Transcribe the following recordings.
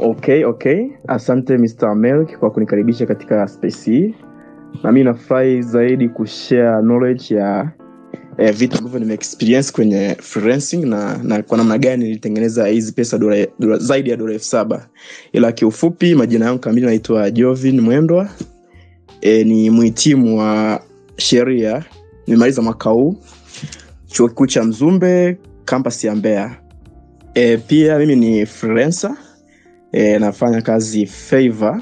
Okay, okay. Asante Mr. Melk kwa kunikaribisha katika space hii, na mi nafurahi zaidi kushare knowledge ya eh, vitu ambavyo nimeexperience kwenye freelancing na, na kwa namna gani nilitengeneza hizi pesa dola, dola, zaidi ya dola elfu saba ila kiufupi majina yangu kamili naitwa Jovin Mwendwa e, ni mhitimu wa sheria nimemaliza mwaka huu chuo kikuu cha Mzumbe kampasi ya Mbeya. E, pia mimi ni freelancer e, nafanya kazi favor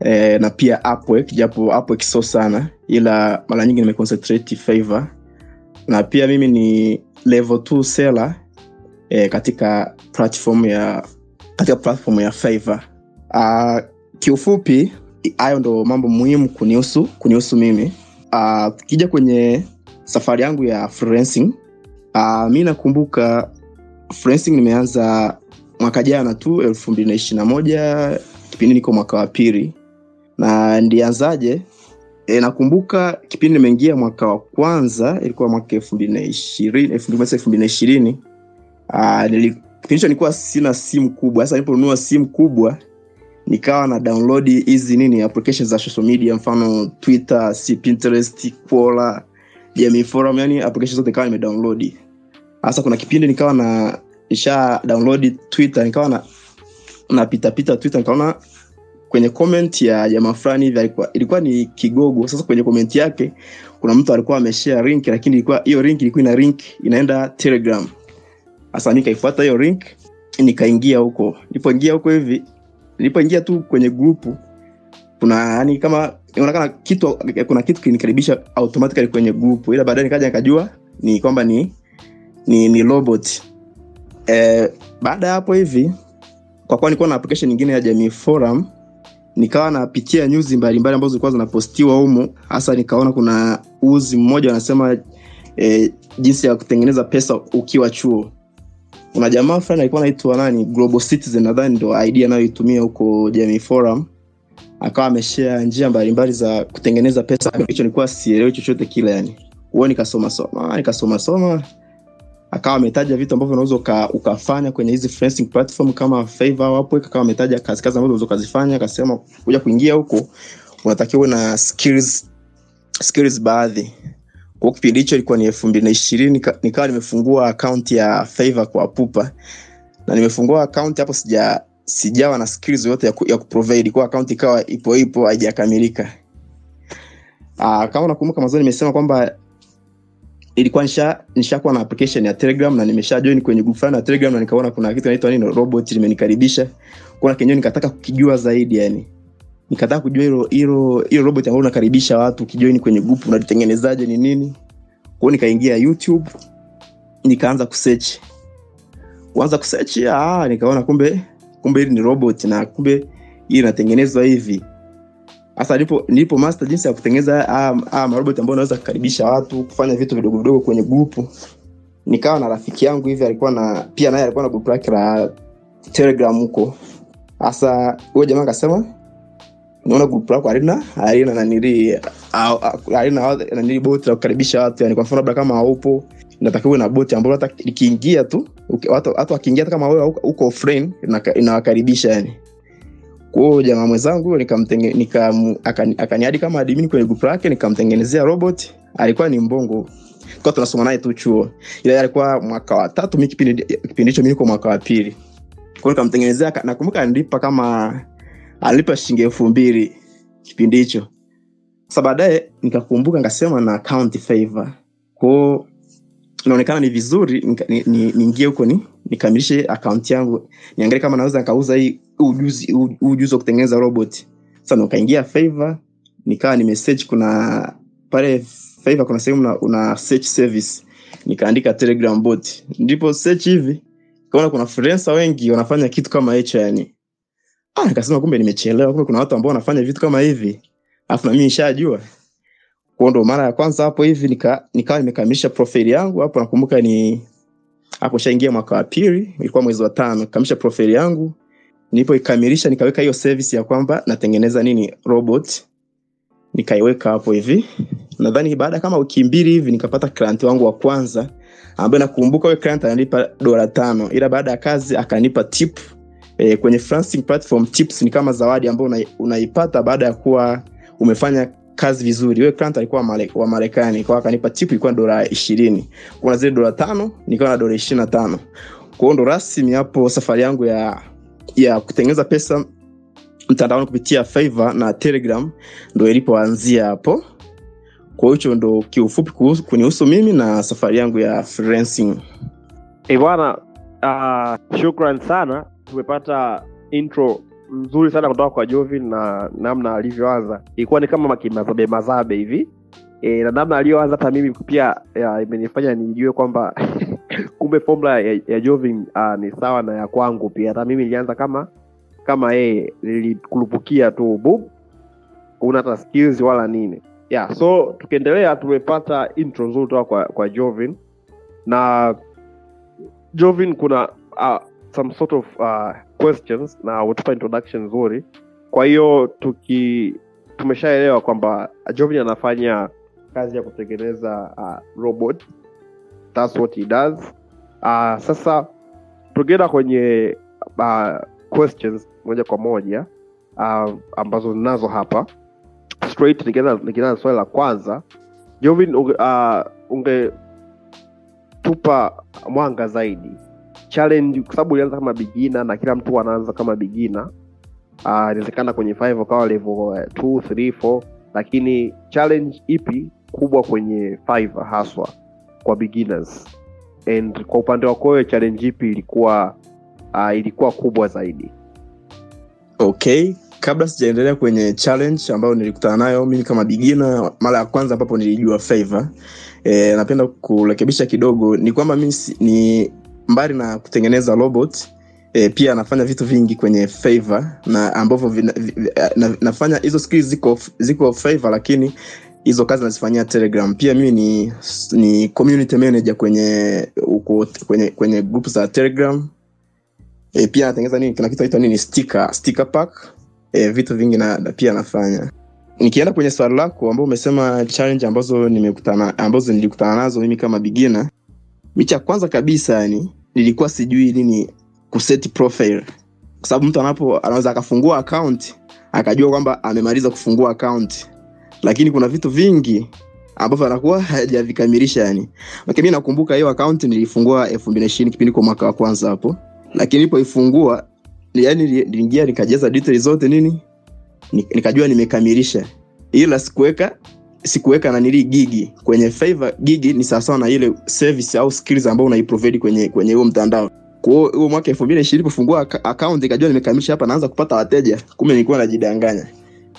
e, na pia Upwork, japo Upwork sio sana, ila mara nyingi nimeconcentrate favor, na pia mimi ni level 2 seller e, katika platform ya katika platform ya favor. Uh, kiufupi hayo ndo mambo muhimu kunihusu kunihusu mimi. Uh, kwenye safari yangu ya freelancing uh, mi nakumbuka freelancing nimeanza mwaka jana tu elfu mbili na ishiri moja kipindi niko mwaka wa pili. Na ndianzaje? E, nakumbuka kipindi nimeingia mwaka wa kwanza ilikuwa mwaka elfu mbili na ishirini kipindi hicho nilikuwa sina simu kubwa. Sasa niliponunua simu kubwa nikawa na download hizi nini applications za social media mfano twitter si pinterest quora jamii forum yani applications zote nikawa nimedownload. Hasa kuna kipindi nikawa na isha download twitter nikawa na napitapita twitter nikaona kwenye comment ya jamaa fulani hivi ilikuwa, ilikuwa ni kigogo. Sasa kwenye comment yake kuna mtu alikuwa ameshare link lakini ilikuwa hiyo link ilikuwa ina link inaenda telegram. Sasa nikaifuata hiyo link nikaingia huko. Nilipoingia huko hivi nilipoingia tu kwenye grupu kuna yani kama inaonekana kitu kuna kitu kinikaribisha automatically kwenye grupu ila baadaye nikaja nikajua ni kwamba ni ni, ni robot eh, baada ya hapo hivi kwa kuwa nilikuwa na application nyingine ya jamii forum nikawa napitia nyuzi mbalimbali ambazo zilikuwa zinapostiwa humo hasa nikaona kuna uzi mmoja anasema eh, jinsi ya kutengeneza pesa ukiwa chuo. Kuna jamaa fulani alikuwa naitwa nani? Global citizen nadhani ndo idea anayoitumia huko jamii forum. Akawa ameshea njia mbalimbali za kutengeneza pesa hicho nilikuwa sielewi chochote kile yani. Huo nikasoma soma nikasoma soma akawa ametaja vitu ambavyo unaweza ukafanya kwenye hizi freelancing platform kama Fiverr au Upwork akawa ametaja kazi kazi ambazo unaweza ukazifanya akasema kuja kuingia huko unatakiwa na skills skills baadhi. Kwa kipindi hicho ilikuwa ni elfu mbili na ishirini nikawa nimefungua akaunti ya Fiverr kwa pupa. Na nimefungua akaunti hapo sija sijawa na skills yote ya, ku, ya kuprovide. Kwa akaunti ikawa ipo ipo haijakamilika. Ah, kama nakumbuka mwanzo nimesema kwamba ilikuwa nisha nishakuwa na application ya telegram na nimesha join kwenye group fulani ya telegram na nikaona kuna kitu inaitwa nini robot limenikaribisha. Kuna kenyewe nikataka kukijua zaidi yani. Nikataka kujua hilo hilo hilo robot ambalo unakaribisha watu ukijoin kwenye group unalitengenezaje ni nini? Kwao nikaingia youtube nikaanza kusearch. Kuanza kusearch ah nikaona kumbe kumbe hili ni robot na kumbe hii inatengenezwa hivi hasa nilipo nilipo master jinsi ya kutengeneza haya marobot ambao unaweza kukaribisha watu kufanya vitu vidogo vidogo kwenye grupu nikawa na rafiki yangu hivi alikuwa na pia naye alikuwa na grupu lake la telegram huko. Hasa huyo jamaa akasema naona grupu lako halina halina nanili halina nanili boti la kukaribisha watu. Yani kwa mfano labda kama haupo natakiwa uwe na boti ambalo hata likiingia tu watu wakiingia hata kama wewe uko offline inawakaribisha yani kwao jamaa mwenzangu akaniadi kama admin kwenye grupu lake nikamtengenezea robot. Alikuwa ni mbongo. Kwa tunasoma naye tu chuo. Ila alikuwa mwaka wa tatu mi kipindi hicho mi niko mwaka wa pili. Kwao nikamtengenezea nakumbuka nilipa kama alipa shilingi elfu mbili kipindi hicho. Sa baadaye nikakumbuka nikasema na account favor. Kwao inaonekana ni vizuri niingie ni, ni, ni nikamilishe akaunti yangu. Niangalie kama naweza nikauza hii ujuzi ujuzi wa kutengeneza robot. Sasa nikaingia favor nikawa nimesearch kuna pale favor kuna sehemu una, una search service. Nikaandika telegram bot. Ndipo search hivi kaona kuna freelancer wengi wanafanya kitu kama hicho yani. Ah nikasema kumbe nimechelewa kumbe kuna watu ambao wanafanya vitu kama hivi. Alafu na nishajua kwao ndo mara ya kwanza hapo hivi nika, nimekamilisha profile yangu hapo. Nakumbuka ni hapo shaingia mwaka wa pili ilikuwa mwezi wa tano kamilisha profile yangu. Nilipoikamilisha nikaweka hiyo service ya kwamba natengeneza nini robot. Nikaiweka hapo hivi. Nadhani baada kama wiki mbili hivi nikapata client wangu wa kwanza ambaye nakumbuka yule client ananipa dola tano. Ila baada ya kazi akanipa tip e, kwenye freelancing platform tips ni kama zawadi ambayo una, unaipata baada ya kuwa umefanya kazi vizuri. Yule client alikuwa male, wa marekani kwa akanipa tip ilikuwa dola ishirini. Kuna zile dola tano nikawa na dola ishiri na tano. Kwao ndo rasmi hapo safari yangu ya ya kutengeneza pesa mtandaoni kupitia Fiverr na telegram ndo ilipoanzia hapo. Kwa hicho ndo kiufupi kunihusu mimi na safari yangu ya freelancing. Eh, bwana uh, shukran sana. Tumepata intro nzuri sana kutoka kwa Jovi na namna alivyoanza. Ilikuwa ni kama kimazabe mazabe hivi. E, na namna aliyoanza hata mimi pia ya, imenifanya nijue kwamba kumbe formula ya, ya Jovi uh, ni sawa na ya kwangu pia. Hata mimi nilianza kama kama yeye nilikurupukia tu bub una hata skills wala nini. Yeah, so tukiendelea tumepata intro nzuri kutoka kwa, kwa jovin na jovin kuna uh, some sort of uh, questions na utupa introduction nzuri. Kwa hiyo tuki tumeshaelewa kwamba jovin anafanya kazi ya kutengeneza uh, robot. Thats what he does. Uh, sasa tukienda kwenye uh, questions moja kwa moja uh, ambazo ninazo hapa. Straight nikianza swali la kwanza jovin uh, ungetupa mwanga zaidi challenge kwa sababu ulianza kama bigina na kila mtu anaanza kama bigina inawezekana kwenye five ukawa level 2 3 4 lakini challenge ipi kubwa kwenye five haswa kwa beginners? And kwa upande wako wewe challenge ipi ilikuwa uh, ilikuwa kubwa zaidi? Okay kabla sijaendelea kwenye challenge ambayo nilikutana nayo mimi kama bigina mara ya kwanza ambapo nilijua favor e, napenda kurekebisha kidogo ni kwamba mi ni mbali na kutengeneza robot e, pia anafanya vitu vingi kwenye favor na ambavyo vina- vi- vi- na, nafanya hizo skills ziko ziko favor lakini hizo kazi nazifanyia telegram. Pia mimi ni ni community manager kwenye uko, kwenye kwenye group za telegram. E, pia natengeneza nini kuna kitu naitwa nini sticker sticker pack. E, vitu vingi na, na pia nafanya. Nikienda kwenye swali lako ambao umesema challenge ambazo nimekutana ambazo nilikutana nazo mimi kama bigina mi cha kwanza kabisa yani nilikuwa sijui nini kuset profile. Kwa sababu mtu anapo anaweza akafungua account akajua kwamba amemaliza kufungua account. Lakini kuna vitu vingi ambavyo anakuwa hajavikamilisha yani. Lakini mi nakumbuka hiyo account nilifungua elfu mbili na ishirini kipindi kwa mwaka wa kwanza hapo. Lakini nilipoifungua yani niliingia nikajaza details zote nini nikajua nimekamilisha. Ila sikuweka sikuweka nanili gigi. Kwenye Fiverr gigi ni sawasawa na ile service au skills ambao unaiprovide kwenye kwenye huo mtandao. Kwao huo mwaka elfu mbili ishirini kufungua akaunti ikajua nimekamilisha hapa naanza kupata wateja. Kumbe nilikuwa najidanganya.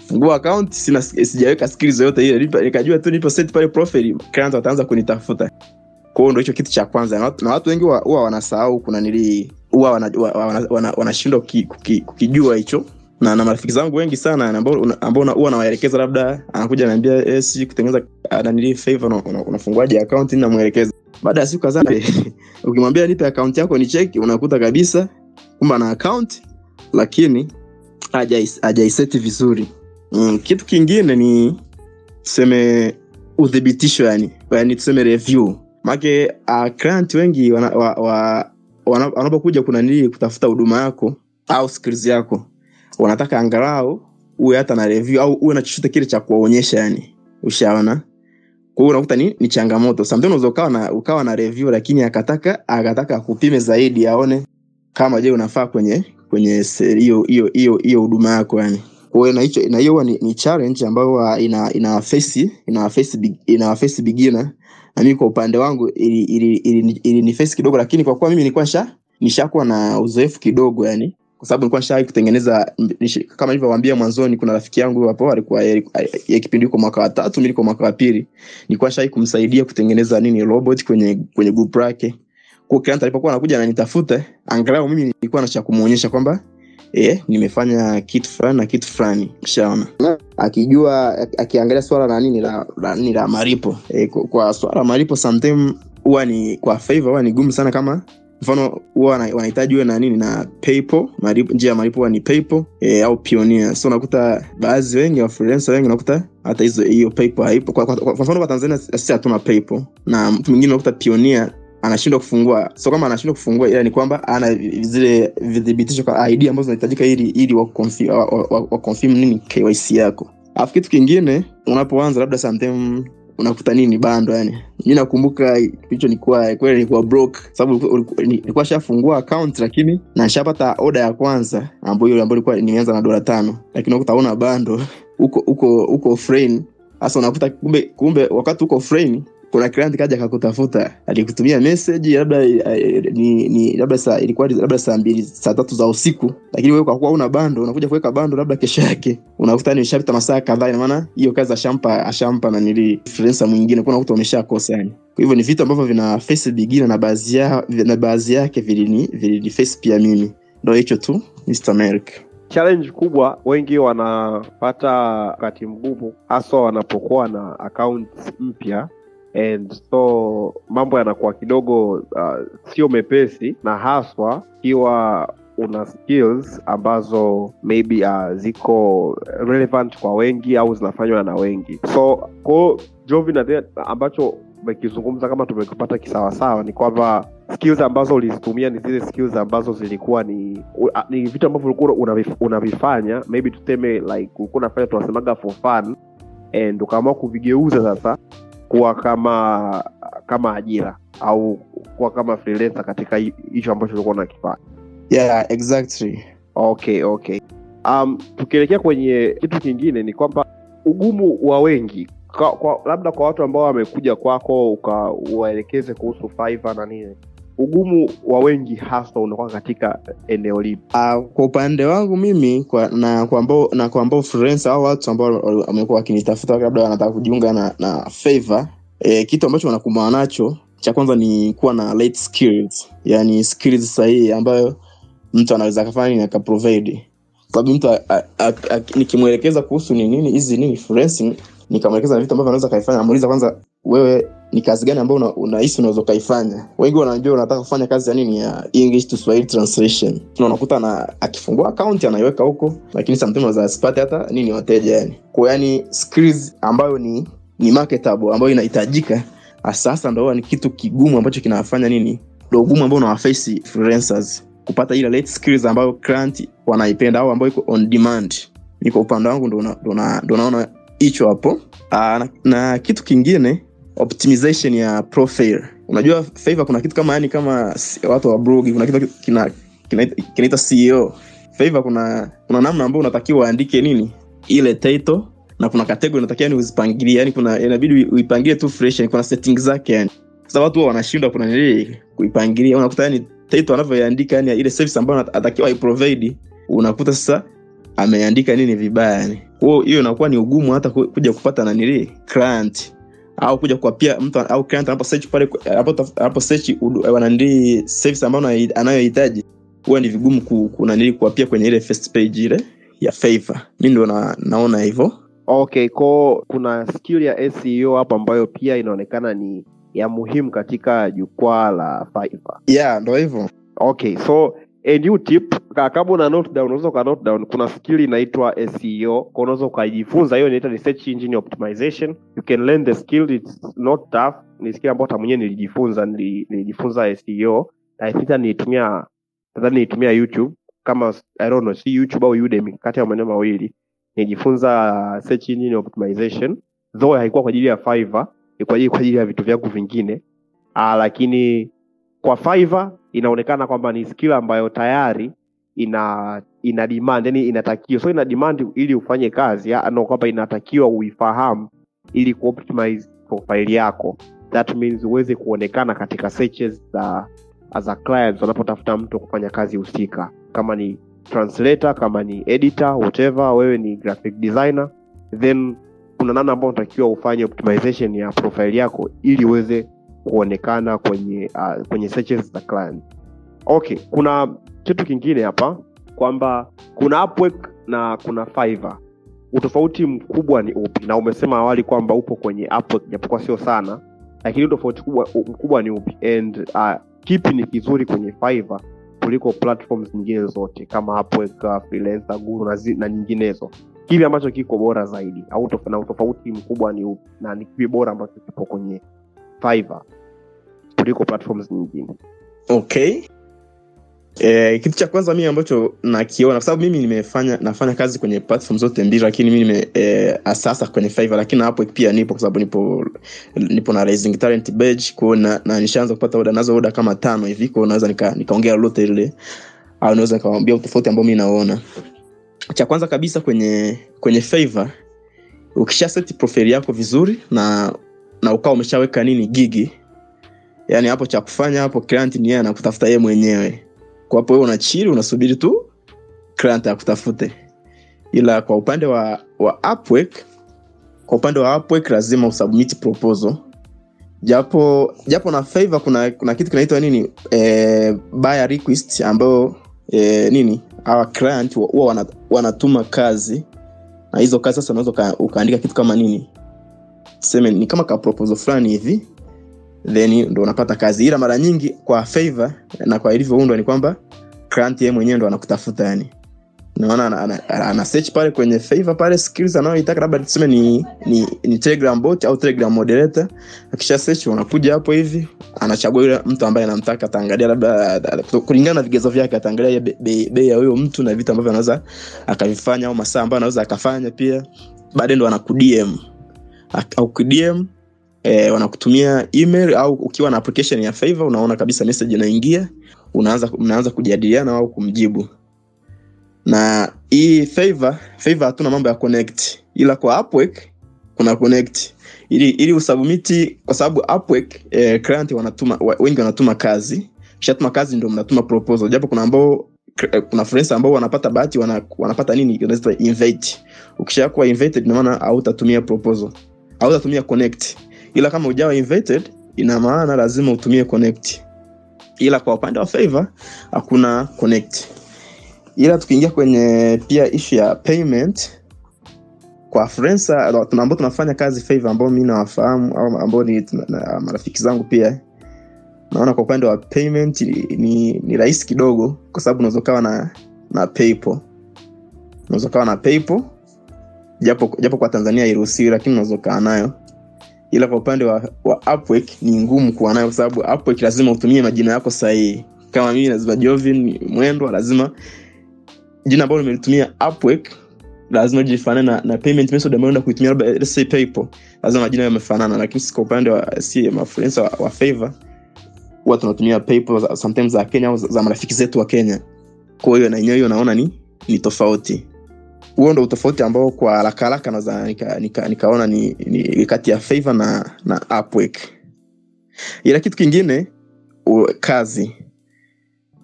Fungua sina sijaweka skills yoyote ile. Nikajua tu nipo set pale profile clients wataanza kunitafuta. Kwao ndo hicho kitu cha kwanza. Na watu, wengi huwa wanasahau kuna nili huwa wanashindwa wana, wana, wana, kuki- kukijua hicho na na marafiki zangu wengi sana ambao huwa nawaelekeza labda anakuja naambia eh, si kutengeneza ah, nanili favor una- una- akaunti namwelekeza. Baada ya siku kadhaa ukimwambia nipe akaunti yako ni cheki unakuta kabisa kumbe ana akaunti lakini hajais- hajaiseti vizuri. Mm, kitu kingine ni tuseme uthibitisho yani yani tuseme review. Make uh, client wengi wanapokuja wa- wa- wana- wana kuna nili kutafuta huduma yako au skills yako wanataka angalau uwe hata na review au uwe na chochote kile cha kuwaonyesha yani. Ushaona? Kwa unakuta ni, ni changamoto. Ukawa na ukawa na review lakini akataka akataka akupime zaidi aone kama je unafaa kwenye kwenye hiyo huduma yako yani. Kwa hiyo na hicho ni, ni challenge ambayo ina ina face ina face ina face beginner. Na mimi kwa upande wangu ili ili, ili, ili ni face kidogo lakini kwa kuwa mimi nilikuwa nisha nishakuwa na uzoefu kidogo yani kwa sababu nilikuwa nishawahi kutengeneza kama nilivyowaambia mwanzoni kuna rafiki yangu hapo alikuwa ya kipindi yuko mwaka wa tatu mimi niko mwaka wa pili. Nilikuwa nishawahi kumsaidia kutengeneza nini robot kwenye kwenye group lake. Kwa client alipokuwa anakuja ananitafuta angalau mimi nilikuwa na cha kumuonyesha kwamba eh nimefanya kitu fulani na kitu fulani. Shaona akijua akiangalia swala la nini la, la, nini la malipo. E, kwa, kwa swala la sometime huwa ni kwa favor huwa ni gumu sana kama mfano huwa wana- wanahitaji uwe na nini na paypal malipo, njia ya malipo ni paypal e, au pioneer. So unakuta baadhi wengi wa freelancer wengi unakuta hata hizo hiyo paypal haipo. Kwa, kwa, kwa, kwa mfano kwa tanzania sisi hatuna paypal na mtu mwingine unakuta pioneer anashindwa kufungua. So kama anashindwa kufungua ila ni kwamba ana zile vidhibitisho kwa id ambazo zinahitajika ili ili wa wa, wa, wa nini kyc yako. Alafu kitu kingine unapoanza labda sometime unakuta nini bando yani. Mi nakumbuka hicho nikuwa kweli nilikuwa broke sababu nilikuwa shafungua account lakini nashapata oda ya kwanza ambayo ambayo ilikuwa nimeanza na dola tano. Lakini unakuta una bando uko uko uko offline hasa unakuta kumbe kumbe wakati uko offline kuna client kaja akakutafuta alikutumia message labda eh, ni, ni labda saa ilikuwa labda saa mbili saa tatu za usiku lakini wewe kwa kuwa una bando unakuja kuweka bando labda kesho yake unakuta ni ushapita masaa kadhaa maana hiyo kazi ashampa ashampa na nili freelancer mwingine kwa unakuta umeshakosa yani. Kwa hivyo ni vitu ambavyo vina face bigina na baadhi ya na baadhi yake vilini vilini face pia mimi. Ndio hicho tu Mr. Merrick. Challenge kubwa wengi wanapata wakati mgumu haswa wanapokuwa na akaunti mpya and so mambo yanakuwa kidogo uh, sio mepesi na haswa ikiwa una skills ambazo maybe uh, ziko relevant kwa wengi au zinafanywa na wengi. So ko jovi na ambacho umekizungumza kama tumekipata kisawasawa ni kwamba skills ambazo ulizitumia ni zile skills ambazo zilikuwa ni u- a- ni vitu ambavyo ulikuwa unavifanya. Maybe tuseme like ulikuwa unafanya tunasemaga for fun and ukaamua kuvigeuza sasa kuwa kama kama ajira au kuwa kama freelancer katika hicho ambacho ulikuwa unakifanya yeah exactly. Okay okay. Um, tukielekea kwenye kitu kingine ni kwamba ugumu wa wengi. Kwa, kwa, labda kwa watu ambao wamekuja kwako ukawaelekeze kuhusu Fiverr na nini ugumu wa wengi haswa unakuwa katika eneo lipi Uh, kwa upande wangu mimi kwa, na kwa ambao na au watu ambao wamekuwa wakinitafuta labda wanataka kujiunga na na Fiverr e, kitu ambacho wanakumbana nacho cha kwanza ni kuwa na late skills. Yani skills sahihi ambayo mtu anaweza akafanya nini akaprovide. Sababu mtu nikimwelekeza kuhusu ni nini hizi nini freelancing nikamwelekeza vitu ambavyo anaweza kaifanya namuuliza kwanza wewe ni kazi gani ambayo una- unahisi unaweza ukaifanya? Wengi wanajua unataka kufanya kazi ya nini ya english to swahili translation. Na unakuta na akifungua akaunti anaiweka huko lakini samtim unaweza hata nini wateja yani. Kwa yani skills ambayo ni ni marketable ambayo inahitajika sasa ndo ni kitu kigumu ambacho kinafanya nini ndo ugumu ambao unawaface freelancers. Kupata ile late skills ambayo client wanaipenda au ambayo iko on demand. Ni kwa upande wangu ndo na- ndo na- ndo naona hicho hapo. Aa, na, na kitu kingine optimization ya profile. Unajua favor kuna kitu kama yani kama watu wa blog kuna kitu kina kinaita kina ceo favor kuna kuna namna ambayo unatakiwa uandike nini? Ile title na kuna category unatakiwa ni uzipangilie. Yani kuna inabidi uipangilie tu fresh yani kuna settings zake yani. Sasa watu wanashindwa kuna nini kuipangilia. Unakuta yani title anavyoiandika yani ile service ambayo atakiwa aiprovide unakuta sasa ameandika nini vibaya yani. Hiyo inakuwa ni ugumu hata kuja kupata nanili client au kuja kwa pia mtu au client anapo search pale anapo search wanandi service ambayo anayohitaji huwa ni vigumu ku, kuapia kwenye ile first page ile ya favor. Mimi ndo na, naona hivyo. Okay ko kuna skill ya seo hapo ambayo pia inaonekana ni ya muhimu katika jukwaa la Fiverr. yeah ndo hivyo. Okay so a new tip ka- kama una note unaweza ka note kuna skill inaitwa seo kwa unaweza ukajifunza hiyo inaitwa research engine optimization. You can learn the skill it's not tough. Ni skill ambayo hata nilijifunza nilijifunza seo i think nilitumia nadhani nilitumia youtube. Kama i don't know si youtube au udemy kati ya maeneo mawili. Nilijifunza search engine optimization. Though haikuwa kwa ajili ya Fiverr ajili kwa ajili ya vitu vyangu vingine. Ah, lakini kwa Fiverr inaonekana kwamba ni skill ambayo tayari ina ina demand yani inatakiwa. So ina demand ili ufanye kazi no kwamba inatakiwa uifahamu ili kuoptimize profile yako. That means uweze kuonekana katika searches za za clients wanapotafuta mtu kufanya kazi husika. Kama ni translator kama ni editor whatever wewe ni graphic designer then kuna namna ambayo unatakiwa ufanye optimization ya profile yako ili uweze kuonekana kwenye uh, kwenye searches za client. Okay kuna kitu kingine hapa kwamba kuna Upwork na kuna Fiverr. Utofauti mkubwa ni upi? Na umesema awali kwamba upo kwenye Upwork japokuwa sio sana lakini utofauti kubwa, mkubwa ni upi? And uh, kipi ni kizuri kwenye Fiverr kuliko platforms nyingine zote kama Upwork, uh, freelancer guru na, zi, na nyinginezo? Kipi ambacho kiko bora zaidi? Au na utofauti mkubwa ni upi? Na ni kipi bora ambacho kipo kwenye Fiverr kuliko platforms nyingine. Okay. Eh, kitu cha kwanza mimi ambacho nakiona kwa sababu mimi nimefanya nafanya kazi kwenye platform zote mbili lakini mimi nime eh, asasa kwenye Fiverr lakini hapo pia nipo kwa sababu nipo nipo na Rising Talent Badge kwa na, na nishaanza kupata oda nazo oda kama tano hivi kwa naweza nika lolote ile au naweza nikamwambia utofauti ambao mimi naona cha kwanza kabisa kwenye kwenye Fiverr ukisha set profile yako vizuri na na ukawa umeshaweka nini gigi. Yani hapo cha kufanya hapo client ni yeye anakutafuta yeye mwenyewe. Kwa hapo wewe unachili unasubiri tu client akutafute. Ila kwa upande wa wa Upwork kwa upande wa Upwork lazima usubmit proposal. Japo japo na favor kuna kuna kitu kinaitwa nini eh, buyer request ambayo eh, nini our client huwa wanatuma kazi. Na hizo kazi sasa unaweza ukaandika kitu kama nini seme ni kama ka proposal fulani hivi then ndo unapata kazi. Ila mara nyingi kwa favor na kwa ilivyoundwa ni kwamba client yeye mwenyewe ndo anakutafuta yani. Naona ana, ana, ana search pale kwenye favor pale skills anayoitaka labda tuseme ni, ni, ni telegram bot au telegram moderator. Akisha search unakuja hapo hivi anachagua yule mtu ambaye anamtaka ataangalia labda kulingana na vigezo vyake ataangalia bei be, be ya huyo mtu na vitu ambavyo anaweza akavifanya au masaa ambayo anaweza akafanya pia. Baadaye ndo anakudm au kudm eh, wanakutumia email au ukiwa na application ya favor unaona kabisa message inaingia unaanza mnaanza kujadiliana au kumjibu. Na hii favor favor hatuna mambo ya connect. Ila kwa Upwork kuna connect. Ili ili usubmit kwa sababu Upwork eh, client wanatuma wa- wengi wanatuma kazi. Shatuma kazi ndio mnatuma proposal. Japo kuna ambao eh, kuna freelancer ambao wanapata bahati wana, wanapata nini? Inaitwa invite. Ukishakuwa invited ina maana hautatumia proposal hautatumia connect. Ila kama ujawa invited ina maana lazima utumie connect. Ila kwa upande wa favor hakuna connect. Ila tukiingia kwenye pia issue ya payment kwa freelancer ambao tunafanya kazi favor ambao mi nawafahamu au ambao ni marafiki zangu pia. Naona kwa upande wa payment ni, ni, ni rahisi kidogo kwa sababu unaweza ukawa na na paypal. Unaweza ukawa na paypal japo japo kwa tanzania hairuhusiwi lakini unaweza ukaa nayo. Ila kwa upande wa, wa Upwork ni ngumu kuwa nayo kwa sababu lazima utumie majina yako sahihi. Kama mimi lazima Jovin Mwendwa lazima. Jina ambalo nimelitumia lazima jifanane na, na payment method ambayo naenda kuitumia labda PayPal. Lazima majina yamefanana lakini kwa upande wa si mafluencer wa, wa Fiverr huwa tunatumia PayPal sometimes za Kenya au za, za marafiki zetu wa Kenya. Kwa hiyo na yenyewe hiyo naona ni ni tofauti huo ndo utofauti ambao kwa haraka haraka naweza nika, nika, ni, ni kati ya favor na na Upwork. Ila kitu kingine u, kazi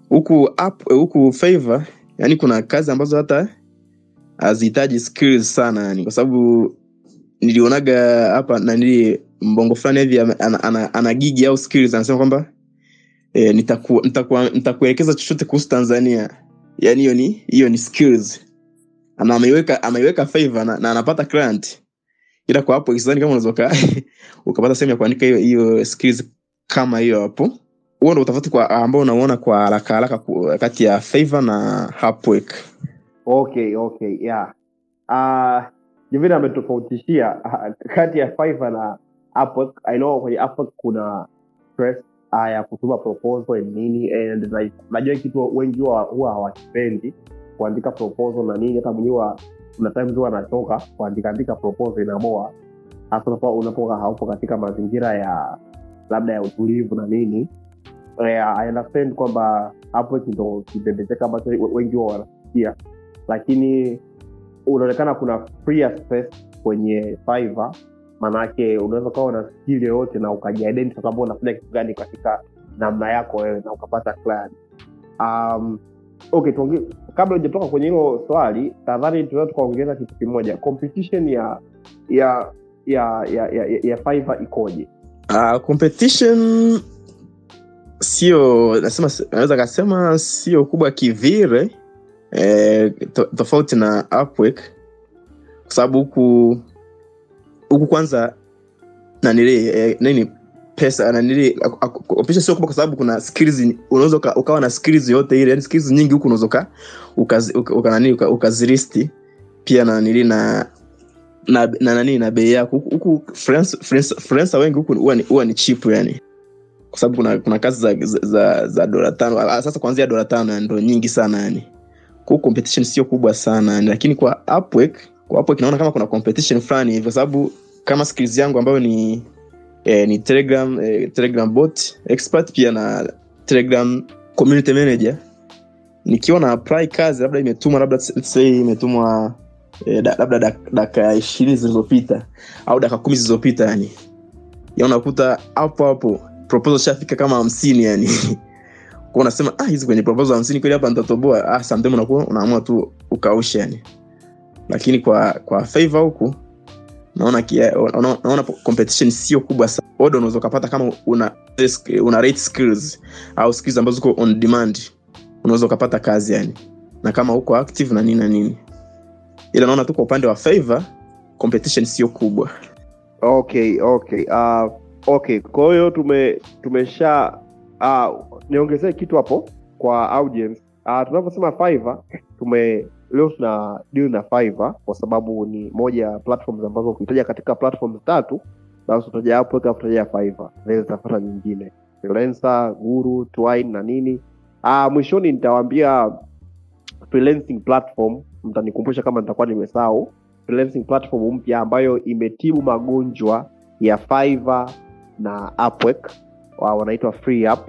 huku huku favor yani kuna kazi ambazo hata hazihitaji skills sana yani, kwa sababu nilionaga hapa nani mbongo fulani hivi ana, ana, ana, gigi au skills anasema kwamba e, nitaku, nitaku, nitakuelekeza chochote kuhusu Tanzania. Yani hiyo ni hiyo ni skills na ameiweka ameiweka favor na, na anapata client ila kwa hapo sidhani kama unaweza ukapata sehemu ya kuandika hiyo hiyo skills kama hiyo hapo huo ndo utafauti kwa ambao unauona kwa haraka haraka kati ya favor na Upwork. okay okay yeah uh, jivini ametofautishia ah, kati ya favor na Upwork. I know kwenye Upwork kuna stress uh, ya kutuma proposal nini and like, najua kitu wengi huwa hawakipendi hawakipendi kuandika proposal na nini hata mwenyewe kuna times huwa anachoka kuandikaandika proposal inaboa hasa unapoka haupo katika mazingira ya labda ya utulivu na nini. Yeah, I understand kwamba Upwork ndo kibembezeka ambacho wengi huwa wanasikia. Lakini unaonekana kuna free space kwenye Fiverr manake unaweza ukawa na skill yoyote na ukajiidentify kwamba unafanya kitu gani katika namna yako wewe na ukapata client. Um, okay kabla hujatoka kwenye hilo swali nadhani tunaweza tukaongeza kitu kimoja. Competition ya ya ya ya, ya, ya, ya Fiverr ikoje? Uh, competition sio nasema naweza kasema sio kubwa kivile eh, to, tofauti na Upwork. Kwa sababu huku huku kwanza nanili eh, nini pesa nanili competition sio kubwa kwa sababu kuna skills unaweza ukawa na skills yote ile yani skills nyingi huku unaweza uka ukazi- uka, uka, nani, uka, ukazilisti pia nanili na na na nani na bei yako. Huku freelancer wengi huku huwa ni, cheap yani. Kwa sababu kuna, kuna kazi za, za, za, dola tano. Ah, sasa kuanzia dola tano ndo nyingi sana yani. Kwa competition sio kubwa sana yani. lakini kwa Upwork kwa Upwork naona kama kuna competition fulani hivyo sababu kama skills yangu ambayo ni eh, ni telegram eh, telegram bot expert pia na telegram community manager. Nikiwa na apply kazi labda imetumwa labda say imetumwa eh, da, labda dak- dakika ishirini zilizopita au dakika kumi zilizopita yani. Unakuta hapo hapo proposal shafika kama hamsini yani. Kwa unasema ah hizi kwenye proposal hamsini kweli hapa nitatoboa. Ah sometime unakuwa unaamua tu ukausha yani. Lakini kwa kwa favor huku naona kia, naona, competition sio kubwa sana. Odo unaweza ukapata kama una una rate skills au skills ambazo ziko on demand unaweza ukapata kazi yani. Na kama uko active na nini na nini. Ila naona tu kwa upande wa favor competition sio kubwa. Okay okay uh, okay. Kwa hiyo tume tumesha uh, niongezee kitu hapo kwa audience. Uh, tunavyosema fiver tume leo tuna deal na Fiverr kwa sababu ni moja ya platforms ambazo ukitaja katika platforms tatu basi utaja hapo weka utaja Fiverr. Then zitafuata nyingine. Freelancer guru twine na nini. Ah, mwishoni nitawaambia freelancing platform mtanikumbusha kama nitakuwa nimesahau freelancing platform mpya ambayo imetibu magonjwa ya Fiverr na Upwork. Wa wanaitwa free up,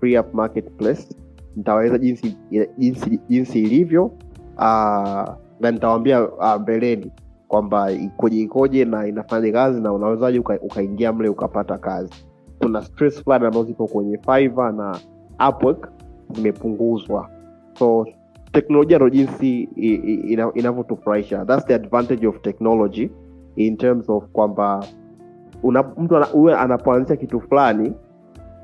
free up marketplace. Nitawaeleza jinsi jinsi jinsi ilivyo uh, na nitawambia mbeleni kwamba ikoje ikoje na inafanya kazi na unawezaje uka- ukaingia mle ukapata kazi. Kuna stress fulani ambazo zipo kwenye Fiverr na Upwork zimepunguzwa. So teknolojia ndo jinsi inavyotufurahisha. Thats the advantage of technology in terms of kwamba una, mtu huyo anapoanzisha kitu fulani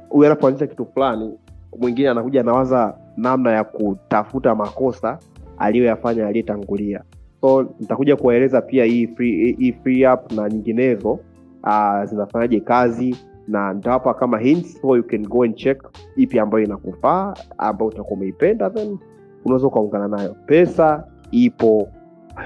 huyu anapoanzisha kitu fulani mwingine anakuja anawaza namna ya kutafuta makosa aliyoyafanya aliyetangulia. So nitakuja kuwaeleza pia hii free, hii free app na nyinginezo uh, zinafanyaje kazi na nitawapa kama hints so you can go and check ipi ambayo inakufaa ambayo utakuwa umeipenda then unaweza ukaungana nayo. Pesa ipo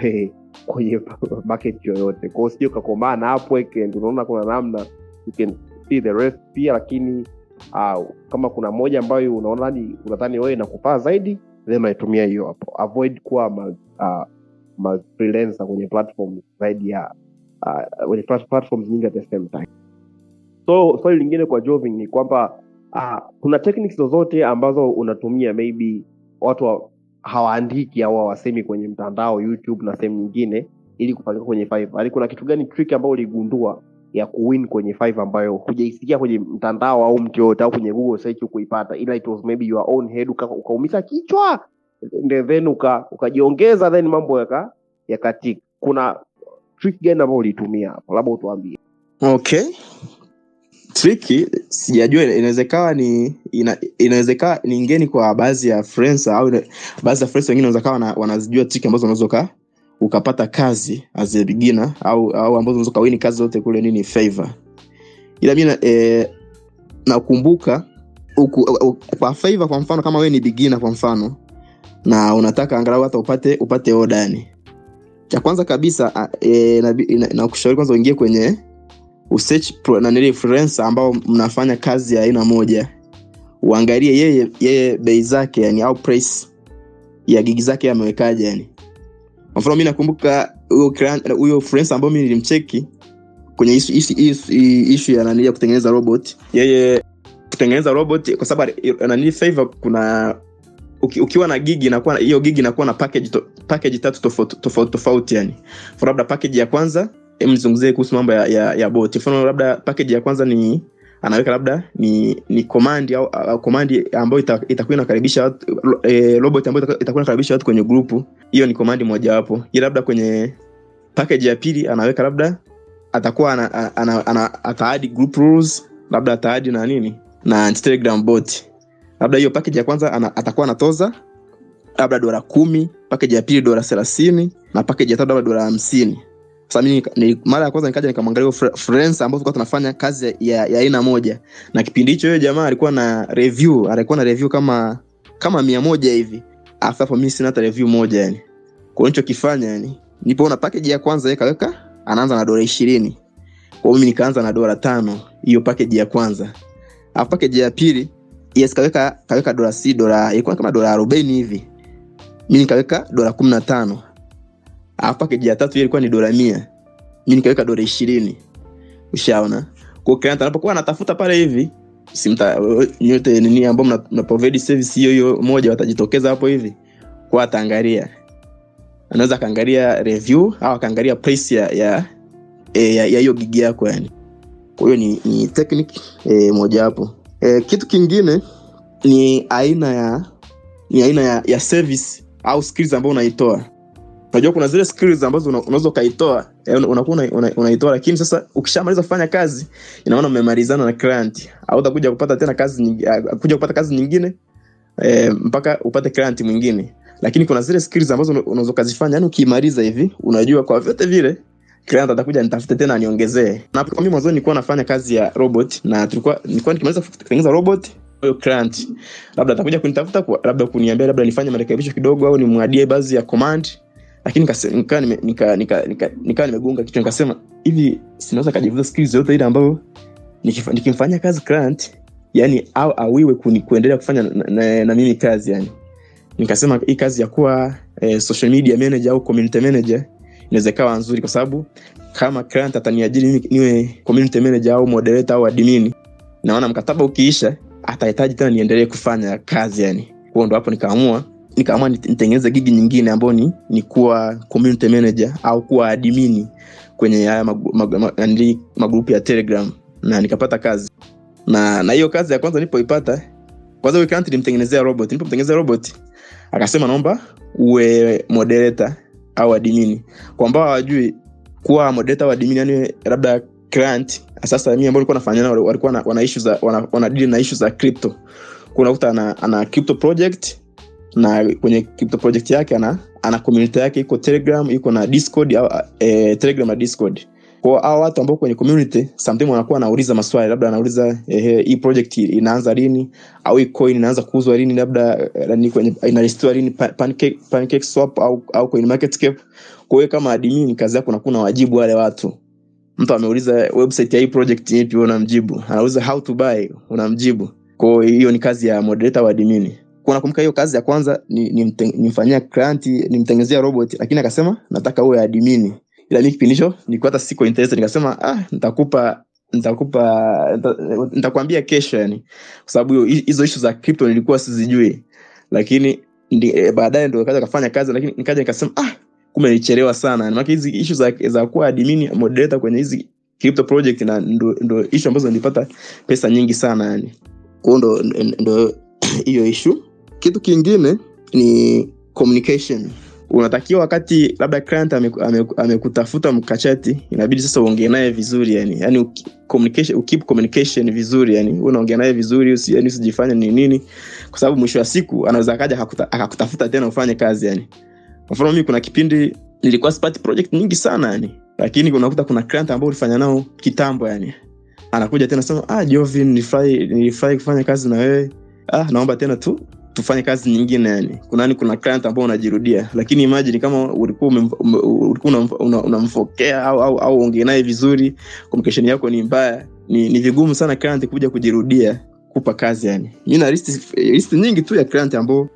hey, kwenye market yoyote. Kwao sio ukakomaa na Upwork and unaona kuna namna you can see the rest pia lakini uh, kama kuna moja ambayo unaona ni unadhani wewe inakufaa zaidi then unaitumia hiyo hapo avoid kuwa ma, uh, kwenye platform zaidi ya uh, kwenye plat- platforms nyingi at the same time so swali lingine kwa Jovin ni kwamba uh, kuna techniques zozote ambazo unatumia maybe watu wa, hawaandiki au hawasemi kwenye mtandao youtube na sehemu nyingine ili kufanika kwenye Fiverr. Yaani kuna kitu gani trick ambayo uligundua ya kuwin kwenye five ambayo hujaisikia kwenye mtandao au mtu yoyote au kwenye google search kuipata ila it was maybe your own head uka- kichwa then uka- ukajiongeza then mambo yaka yakatik. Kuna trick gani ambayo ulitumia hapo? Labda utuambie. Okay. Triki sijajua inaweza ni ina, inaweza ngeni kwa baadhi ya friends au baadhi ya friends wengine wanaweza kawa wanazijua triki ambazo unaweza ukapata kazi as a beginner au au ambazo unaweza ukawini kazi zote kule nini favor. Ila mi eh, nakumbuka uku, kwa favor kwa mfano kama wewe ni beginner kwa mfano na unataka angalau hata upate upate oda yani. Cha kwanza kabisa a- eh, na, na- nakushauri kwanza uingie kwenye usearch freelancer ambao mnafanya kazi ya aina moja. Uangalie yeye yeye bei zake yani au price ya gigi zake amewekaje yani kwa mfano mi nakumbuka huyo client- ambayo mi nilimcheki kwenye ishu, ya nani ya kutengeneza robot. Yeye kutengeneza robot kwa sababu nani favor kuna uki, ukiwa na gigi inakuwa hiyo gigi inakuwa na package to, package tatu tofauti tofauti tofauti yani. Labda package ya kwanza em kuhusu mambo ya, ya, ya bot. Mfano labda package ya kwanza ni anaweka labda ni ni command au, au ambayo ita- itakuwa inakaribisha watu eh, robot ambayo itakuwa inakaribisha watu kwenye grupu hiyo ni command mojawapo ila labda kwenye package ya pili anaweka labda atakuwa ana, ana, ana, ana, ataadi group rules labda ataadi na nini na telegram bot. Labda hiyo package ya kwanza ana, atakuwa anatoza labda dola kumi package ya pili dola thelathini na package ya tatu labda dola hamsini ni, mara ya kwanza nikaja nikamwangalia friends ambao tulikuwa tunafanya kazi ya aina moja. Na kipindi hicho yule jamaa alikuwa na review alikuwa na review kama kama mia moja hivi. Afu hapo mimi sina hata review moja yani. Kwa hicho kifanya yani nipoona package ya kwanza yeye kaweka anaanza na dola ishirini. Kwa mimi nikaanza na dola tano hiyo package ya kwanza. Afu package ya pili yes kaweka kaweka dola si dola ilikuwa kama dola arobaini hivi. Mi nikaweka dola kumi na tano alafu pakeji ya tatu ilikuwa ni dola mia. Mi nikaweka dola ishirini. Ushaona? Kwa client anapokuwa anatafuta pale hivi simta nyote nini ambao mna, mna provide service hiyo hiyo moja watajitokeza hapo hivi kwa ataangalia. Anaweza akaangalia review au akaangalia price ya ya e, ya ya hiyo gigi yako yani. Kwa hiyo ni, ni technique e, moja hapo. E, kitu kingine ni aina ya ni aina ya, ya service au skills ambayo unaitoa unajua kuna zile skills ambazo una- unaweza ukaitoa eh, una- unakuwa una- una- unaitoa lakini sasa ukishamaliza kufanya kazi inaona umemalizana na client. Au utakuja kupata tena kazi ah, kuja kupata kazi nyingine e, mpaka upate client mwingine. Lakini kuna zile skills ambazo unaweza ukazifanya yani ukiimaliza hivi unajua kwa vyote vile client atakuja nitafute tena aniongezee. Na mimi mwanzoni nilikuwa nafanya kazi ya robot na tulikuwa nilikuwa nikimaliza kutengeneza robot huyo client. Labda atakuja kunitafuta labda kuniambia labda nifanye marekebisho kidogo au nimwadie baadhi ya command lakini nikawa nikaa nime- nika- nika- nika- nikaa nimegonga kichwa nikasema hivi sinaweza kajifunza skills yote ile ambayo nikimfanyia kazi client yani au awiwe kuendelea kufanya na, na, na mimi kazi yani? Nikasema hii kazi ya kuwa eh, social media manager au community manager inaweza ikawa nzuri kwa sababu kama client ataniajiri mimi niwe community manager au moderator au admin naona mkataba ukiisha atahitaji tena niendelee kufanya kazi yani. Kwao ndo hapo nikaamua nikaamua nitengeneze gigi nyingine ambayo ni, ni kuwa community manager au kuwa admini kwenye haya mag, mag, mag, magrupu ya telegram. Na nikapata kazi. Na na hiyo kazi ya kwanza nilipoipata kwanza huyo kanti nilimtengenezea robot. Nilipomtengenezea robot akasema naomba uwe moderator au admini. Kwa ambao hawajui kuwa moderator au admin yani labda client sasa mimi ambao nilikuwa nafanya nao walikuwa na, wana issue za wana, wana deal na issue za crypto. Kuna unakuta ana, ana crypto project na kwenye crypto project yake ana ana community yake iko telegram iko na discord au eh, telegram na discord. Kwa hao watu ambao kwenye community sometimes wanakuwa anauliza maswali labda anauliza eh, hii project inaanza lini? Au hii coin inaanza kuuzwa lini? Labda eh, ni kwenye inalistiwa lini? Pancake, pancake swap au au coin market cap? Kwa hiyo kama admin kazi yako unakuwa unawajibu wale watu. Mtu ameuliza website ya hii project ipi? Unamjibu. Anauliza how to buy? Unamjibu. Kwa hiyo ni kazi ya moderator wa admin nakumbuka hiyo kazi ya kwanza nimfanyia client nimtengenezea robot lakini akasema nataka uwe admini ila mi kipindi hicho nilikuwa hata siko interested nikasema ah nitakupa nitakupa nitakwambia kesho yani. Kwa sababu hizo ishu za crypto nilikuwa sizijui. Lakini eh, baadaye ndo kaja kafanya kazi lakini nikaja nikasema ah kumbe nilichelewa sana. Maana hizi ishu za, za kuwa admin moderator kwenye hizi crypto project na ndo, ndo ishu ambazo nilipata pesa nyingi sana yani. Kwao ndo hiyo issue kitu kingine ni communication. Unatakiwa wakati labda client amekutafuta ame, amekutafuta mkachati inabidi sasa uongee naye vizuri yani yani communication ukeep communication vizuri yani unaongea naye vizuri usi, yani usijifanye ni nini kwa sababu mwisho wa siku anaweza akaja akakutafuta tena ufanye kazi yani. Kwa mfano mimi kuna kipindi nilikuwa sipati project nyingi sana yani lakini unakuta kuna client ambao ulifanya nao kitambo yani. Anakuja tena sema ah Jovin nilifurahi kufanya kazi na wewe. Ah naomba tena tu tufanye kazi nyingine yani. Kunani kuna client ambao unajirudia lakini imagine kama ulikuwa ulikuwa unamf- una- unamfokea au au, au ongee naye vizuri communication yako ni mbaya ni, ni vigumu sana client kuja kujirudia kupa kazi yani. Mi na list, nyingi tu ya client ambao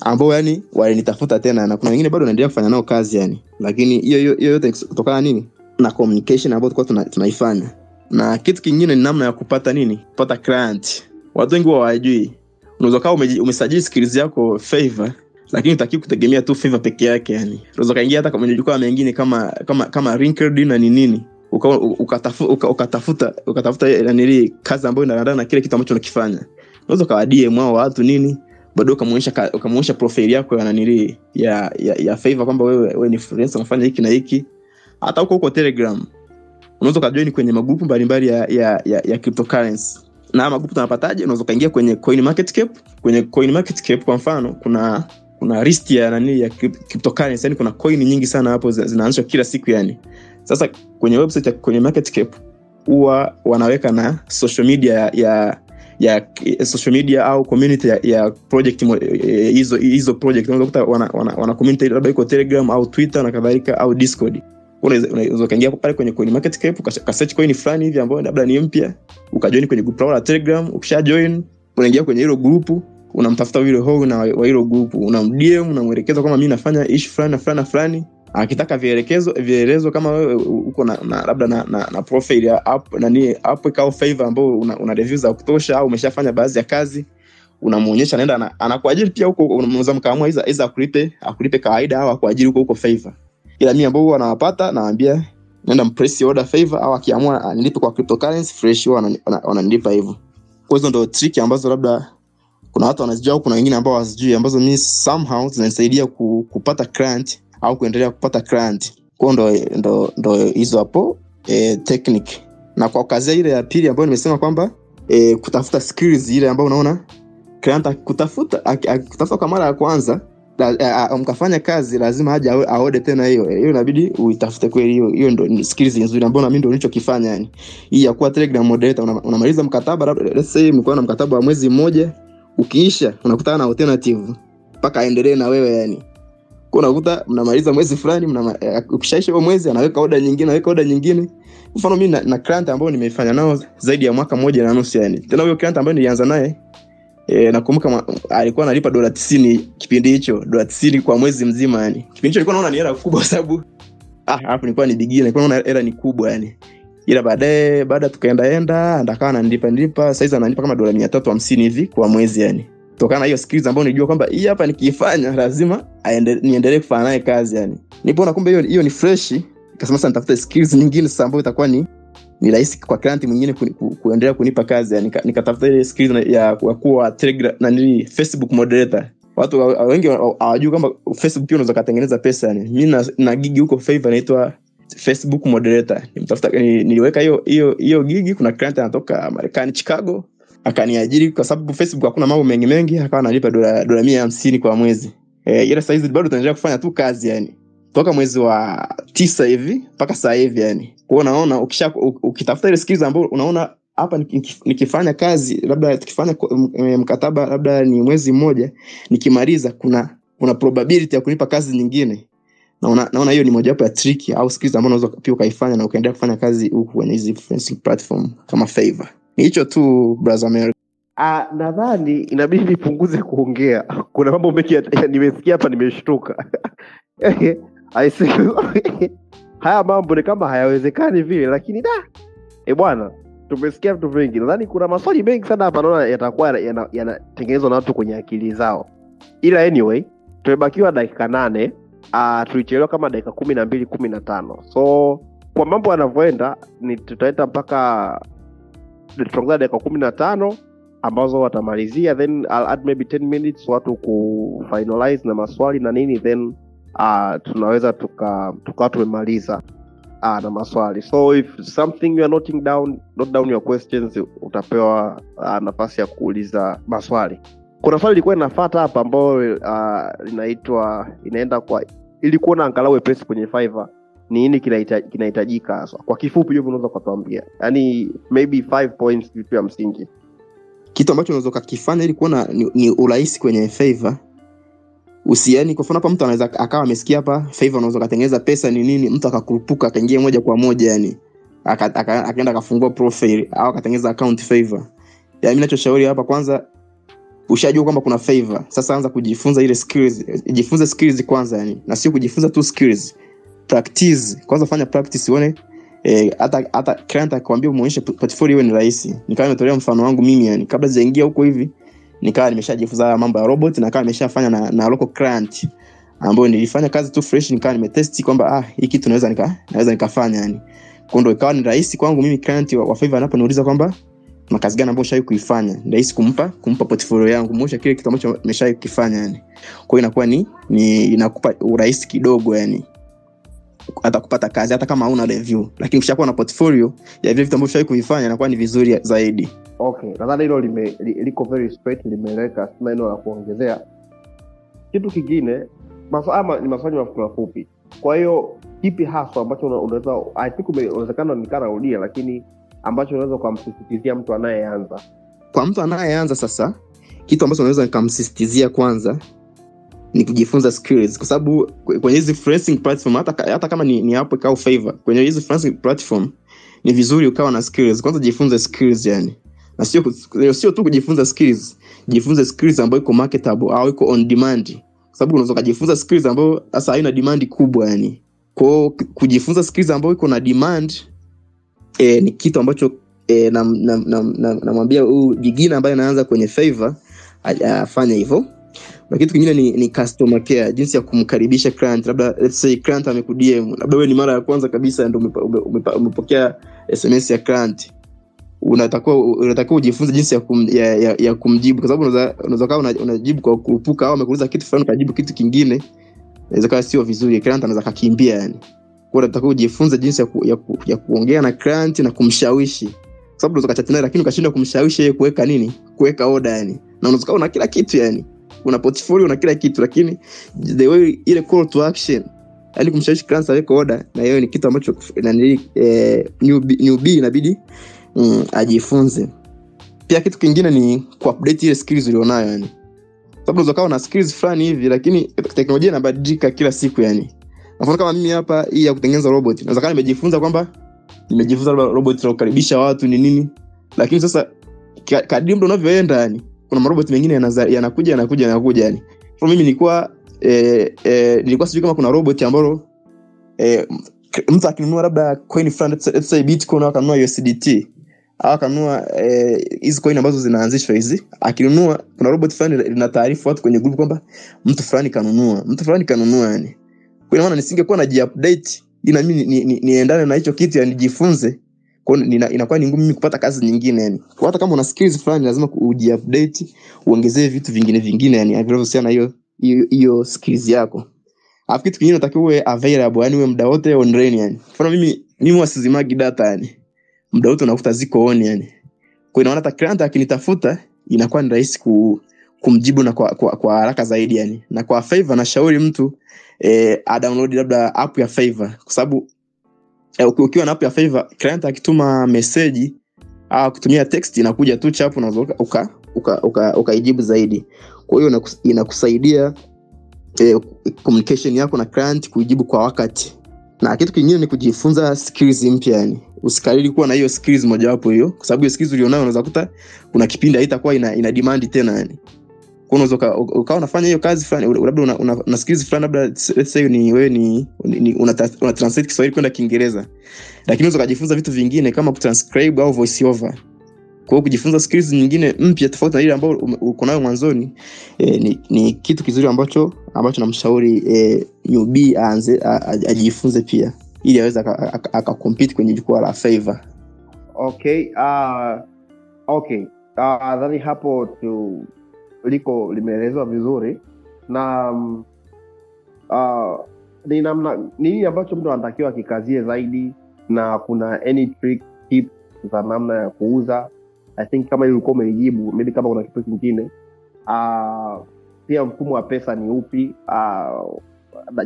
ambao yani walinitafuta tena na kuna wengine bado naendelea kufanya nao kazi yani. Lakini hiyo yote kutokana nini? Na communication ambayo tulikuwa tuna, tunaifanya. Na kitu kingine ni namna ya kupata nini? Kupata client. Watu wengi hawajui unaweza kawa umeji- umesajili skills yako favor lakini utaki kutegemea tu favor peke yake yani. Unaweza ukaingia hata kwenye jukwaa mengine kama kama kama LinkedIn na ni nini. Uka- uka- ukatafuta ukatafuta nanili kazi ambayo inaendana na kile kitu ambacho unakifanya. Unaweza ukawa DM watu nini bado ukamuonyesha ka- profile yako ya nanili ya ya, ya favor kwamba wewe wewe ni freelancer unafanya hiki na hiki. Hata huko huko telegram unaweza ukajoin kwenye magrupu mbalimbali ya, ya, ya, ya cryptocurrency na magrupu tunapataje unaweza ukaingia kwenye coin market cap. Kwenye coin market cap kwa mfano kuna kuna list ya nani ya cryptocurrency yani kuna coin nyingi sana hapo zi- zinaanzishwa kila siku yani. Sasa kwenye website ya kwenye market cap huwa wanaweka na social media ya, ya social media au community ya, ya project hizo hizo project. Unaweza kukuta wana, wana, wana community labda iko telegram au twitter na kadhalika au discord unaweza ukaingia pale kwenye coin market cap ukasearch coin fulani hivi ambayo labda ni mpya ukajoin kwenye group lao la telegram ukisha join unaingia kwenye hilo grupu unamtafuta yule ho na wa hilo grupu unamdm unamwelekeza kwamba mi nafanya ishi fulani na fulani na fulani akitaka vielekezo vielezo kama wewe uko na, na labda na, na, na profile ya app nani app au favor ambao una, una review za kutosha au umeshafanya baadhi ya kazi unamuonyesha naenda anakuajiri pia huko unaweza mkaamua iza akulipe akulipe kawaida au akuajiri huko huko favor ila mi ambao huwa nawapata naenda mpress order favor au akiamua anilipe kwa cryptocurrency fresh wananilipa hivyo. Kwa hizo ndo trick ambazo labda kuna watu wanazijua kuna wengine ambao wazijui ambazo mi somehow zinanisaidia ku, kupata client au kuendelea kupata client. Kwao ndo ndo ndo hizo hapo e, technique. Na kwa kazia ile ya pili ambayo nimesema kwamba e, kutafuta skills ile ambayo unaona client akikutafuta akikutafuta kwa mara ya kwanza mkafanya kazi lazima aje aode tena hiyo. Hiyo inabidi uitafute kweli hiyo hiyo ndo skills nzuri ambayo nami ndo nilichokifanya yani. Hii ya kuwa telegram moderator una- unamaliza mkataba let's say mlikuwa na mkataba wa mwezi mmoja ukiisha unakutana na alternative mpaka aendelee na wewe yani. Kwa unakuta mnamaliza mwezi fulani eh, ukishaisha huo mwezi anaweka oda nyingine anaweka oda nyingine. Mfano mimi na, na client ambao nimefanya nao zaidi ya mwaka mmoja na nusu yani. Tena huyo client ambaye nilianza naye E, nakumbuka alikuwa analipa dola tisini kipindi hicho dola tisini kwa mwezi mzima yani. Kipindi hicho naona ni hela kubwa sababu ah, hapo nilikuwa ni bigina nilikuwa naona hela ni kubwa yani. Ila baadaye baada tukaendaenda ndakawa ananilipa nilipa saizi ananipa kama dola mia tatu hamsini hivi kwa mwezi yani. Kutokana na hiyo skills ambayo nilijua kwamba hii hapa nikiifanya lazima niendelee kufanya naye kazi yani. Nipoona kumbe hiyo ni fresh kasema sasa nitafute skills nyingine sasa ambayo itakuwa ni ni rahisi kwa client mwingine ku, ku, kuendelea kunipa kazi yani Nika- nikatafuta ile skills na- ya, kuwa facebook watu wa- wa- wengi hawajui kwamba facebook pia unaweza katengeneza pesa yani. Mi na, na gigi huko favor inaitwa facebook moderator. Nimtafuta niliweka hiyo hiyo hiyo gigi. Kuna client anatoka marekani chicago akaniajiri kwa sababu facebook hakuna mambo mengi mengi akawa analipa dola dola mia hamsini kwa mwezi. E, ila sahizi bado tunaendelea kufanya tu kazi yani toka mwezi wa tisa hivi mpaka saa hivi yani kwao unaona ukisha ukitafuta ile skills ambayo unaona hapa nikifanya kazi labda tukifanya mkataba labda ni mwezi mmoja nikimaliza kuna kuna probability ya kunipa kazi nyingine naona naona hiyo ni mojawapo ya trick au skills ambayo unaweza pia ukaifanya na ukaendelea kufanya kazi huku kwenye hizi freelancing platform kama favor ni hicho tu brother America Ah, nadhani inabidi nipunguze kuongea. Kuna mambo mengi nimesikia hapa nimeshtuka. Haya mambo ni kama hayawezekani vile, lakini da e bwana, tumesikia vitu vingi. Nadhani kuna maswali mengi sana hapa naona yatakuwa yana- yana- yanatengenezwa na watu kwenye akili zao, ila anyway, tumebakiwa dakika nane. Uh, tulichelewa kama dakika kumi na mbili kumi na tano so kwa mambo yanavyoenda tutaenda mpaka tutaongeza dakika kumi na tano ambazo watamalizia then I'll add maybe 10 minutes watu ku na maswali na nini then uh, tunaweza tuka tukawa tumemaliza uh, na maswali. So if something you are noting down not down your questions utapewa uh, nafasi ya kuuliza maswali. Kuna swali ilikuwa inafata hapa ambayo uh, linaitwa inaenda kwa ili kuona angalau wepesi kwenye Fiverr ni nini kinahita- kinahitajika haswa? Kwa kifupi hivyo unaweza ukatuambia. Yaani maybe five points vitu ya msingi. Kitu ambacho unaweza ukakifanya ili kuona ni, ni urahisi kwenye favor usiani kwa mfano hapa mtu anaweza akawa amesikia hapa favor unaweza ukatengeneza pesa ni nini? Mtu akakurupuka akaingia moja kwa moja yani aka- aka- akafungua profile au akatengeneza account favor. Yani mimi ninachoshauri hapa kwanza ushajua kwamba kuna favor. Sasa anza kujifunza ile skills jifunze skills kwanza yani na sio kujifunza tu skills practice. Kwanza fanya practice uone eh, hata hata client akwambia muonyeshe portfolio iwe ni rahisi. Nikawa nimetolea mfano wangu mimi yani kabla sijaingia huko hivi nikawa nimeshajifunza mambo ya robot na kawa nimeshafanya na, na local client ambayo nilifanya kazi tu fresh nikawa nimetesti kwamba ah hii kitu naweza nika naweza nikafanya yani. Ndo ikawa ni rahisi kwangu mimi client wa, wa Fiverr anaponiuliza kwamba makazi gani ambayo ushawahi kuifanya? Ni rahisi kumpa kumpa portfolio yangu muonyesha kile kitu ambacho nimeshawahi kukifanya yani. Kwa inakuwa ni, ni inakupa urahisi kidogo yani hata kupata kazi hata kama hauna review. Lakini ukishakuwa na portfolio ya vile vitu ambavyo shawai kuvifanya inakuwa ni vizuri zaidi. Okay nadhani hilo lime- li- liko very straight limeeleweka sina eneo la kuongezea. Kitu kingine ama ni maswali mafupi. Kwa hiyo kipi haswa ambacho una- unaweza i think unawezekana nikanarudia lakini ambacho unaweza ukamsisitizia mtu anayeanza? Kwa mtu anayeanza sasa kitu ambacho unaweza nikamsisitizia kwanza ni kujifunza skills. Kwa sababu kwenye hizi freelancing platform hata, hata kama ni, ni Upwork au Fiverr kwenye hizi freelancing platform ni vizuri ukawa na skills. Kwanza jifunze skills yani. Na sio sio tu kujifunza skills jifunze skills ambayo iko marketable au iko on demand. Kwa sababu unaweza kujifunza skills ambayo sasa haina demand kubwa yani. Kwao kujifunza skills ambayo iko na demand eh, ni kitu ambacho eh, namwambia na, na, na, na huyu jigina ambaye anaanza kwenye Fiverr afanye hivyo na kitu kingine ni, ni customer care jinsi ya kumkaribisha client labda let's say client amekudm labda wewe ni mara ya kwanza kabisa umepa- umepokea sms ya client. Unatakiwa unatakiwa ujifunze jinsi ya, kum, ya, ya, ya kumjibu kwa sababu unaweza kawa unajibu kwa kurupuka au amekuuliza kitu fulani ukajibu kitu kingine inaweza kawa sio vizuri client anaweza kakimbia yani. Unatakiwa ujifunze jinsi ya, ku, ya, ku, ya kuongea na client na kumshawishi. Kwa sababu unaweza kachati lakini ukashindwa kumshawishi yeye kuweka nini? Kuweka oda yani. Na unaweza kawa una kila kitu yani una portfolio na kila kitu lakini the way ile call to action yani kumshawishi clients aweke order na hiyo ni kitu ambacho nanili eh, newbie inabidi mm, ajifunze. Pia kitu kingine ni kuupdate ile skills ulionayo yani sababu unaweza kuwa na skills fulani hivi lakini teknolojia inabadilika kila siku yani mfano kama mimi hapa hii ya kutengeneza robot naweza kawa nimejifunza kwamba nimejifunza robot la kukaribisha watu ni nini lakini sasa ka- kadri muda unavyoenda yani kuna marobot mengine yanakuja yanakuja yanakuja yani. Kwa mimi nilikuwa eh, eh, nilikuwa sijui kama kuna robot ambalo eh, mtu akinunua labda coin fulani let's bitcoin au akanunua usdt au akanunua eh, coin ambazo zinaanzishwa hizi akinunua kuna robot fulani lina taarifa watu kwenye group kwamba mtu fulani kanunua mtu fulani kanunua yani. Kwa maana nisingekuwa najiupdate ili na mimi ni- ni- ni na hicho kitu yani nijifunze kwa inakuwa ni ngumu mimi kupata kazi nyingine yani. Hata kama una skills fulani lazima ujiupdate uongezee vitu vingine vingine yani vinavyohusiana na hiyo hiyo- skills yako. Alafu kitu kingine unatakiwa uwe available yani uwe muda wote online yani. Mfano mimi mimi wasizimagi data yani. Muda wote unakuta ziko on yani. Kwa hiyo inaona hata client akinitafuta inakuwa ni rahisi ku, kumjibu na kwa, kwa, kwa haraka zaidi yani. Na kwa Fiverr nashauri mtu eh, adownload labda app ya Fiverr kwa sababu ukiwa na app ya favor client akituma meseji au kutumia text inakuja tu chapu unaweza uka- uka uka, zaidi. Kwa hiyo inakusaidia eh, communication yako na client kuijibu kwa wakati. Na kitu kingine ni kujifunza skills mpya yani. Usikariri kuwa na hiyo skills mojawapo hiyo kwa sababu hiyo skills ulionayo unaweza kuta kuna kipindi haitakuwa ina, ina demand tena yani unaweza uka- uka- ukawa unafanya hiyo kazi fulani labda una, una, una skills fulani labda let's say ni wewe ni, ni una, una translate Kiswahili kwenda Kiingereza lakini unaweza ukajifunza vitu vingine kama kutranscribe au voice over kwa hiyo kujifunza skills nyingine mpya tofauti na ile ambayo uko nayo mwanzoni e, ni, ni kitu kizuri ambacho ambacho namshauri e, newbie aanze ajifunze pia ili aweze aka- aka- akakompete kwenye jukwaa la Fiverr. okay uh, okay uh, hapo tu liko limeelezwa vizuri. Na uh, ni namna nini ambacho mtu anatakiwa akikazie zaidi na kuna any trick tip za namna ya kuuza? I think kama ili ulikuwa umelijibu maybe kama kuna kitu kingine. Uh, pia mfumo wa pesa ni upi? Uh,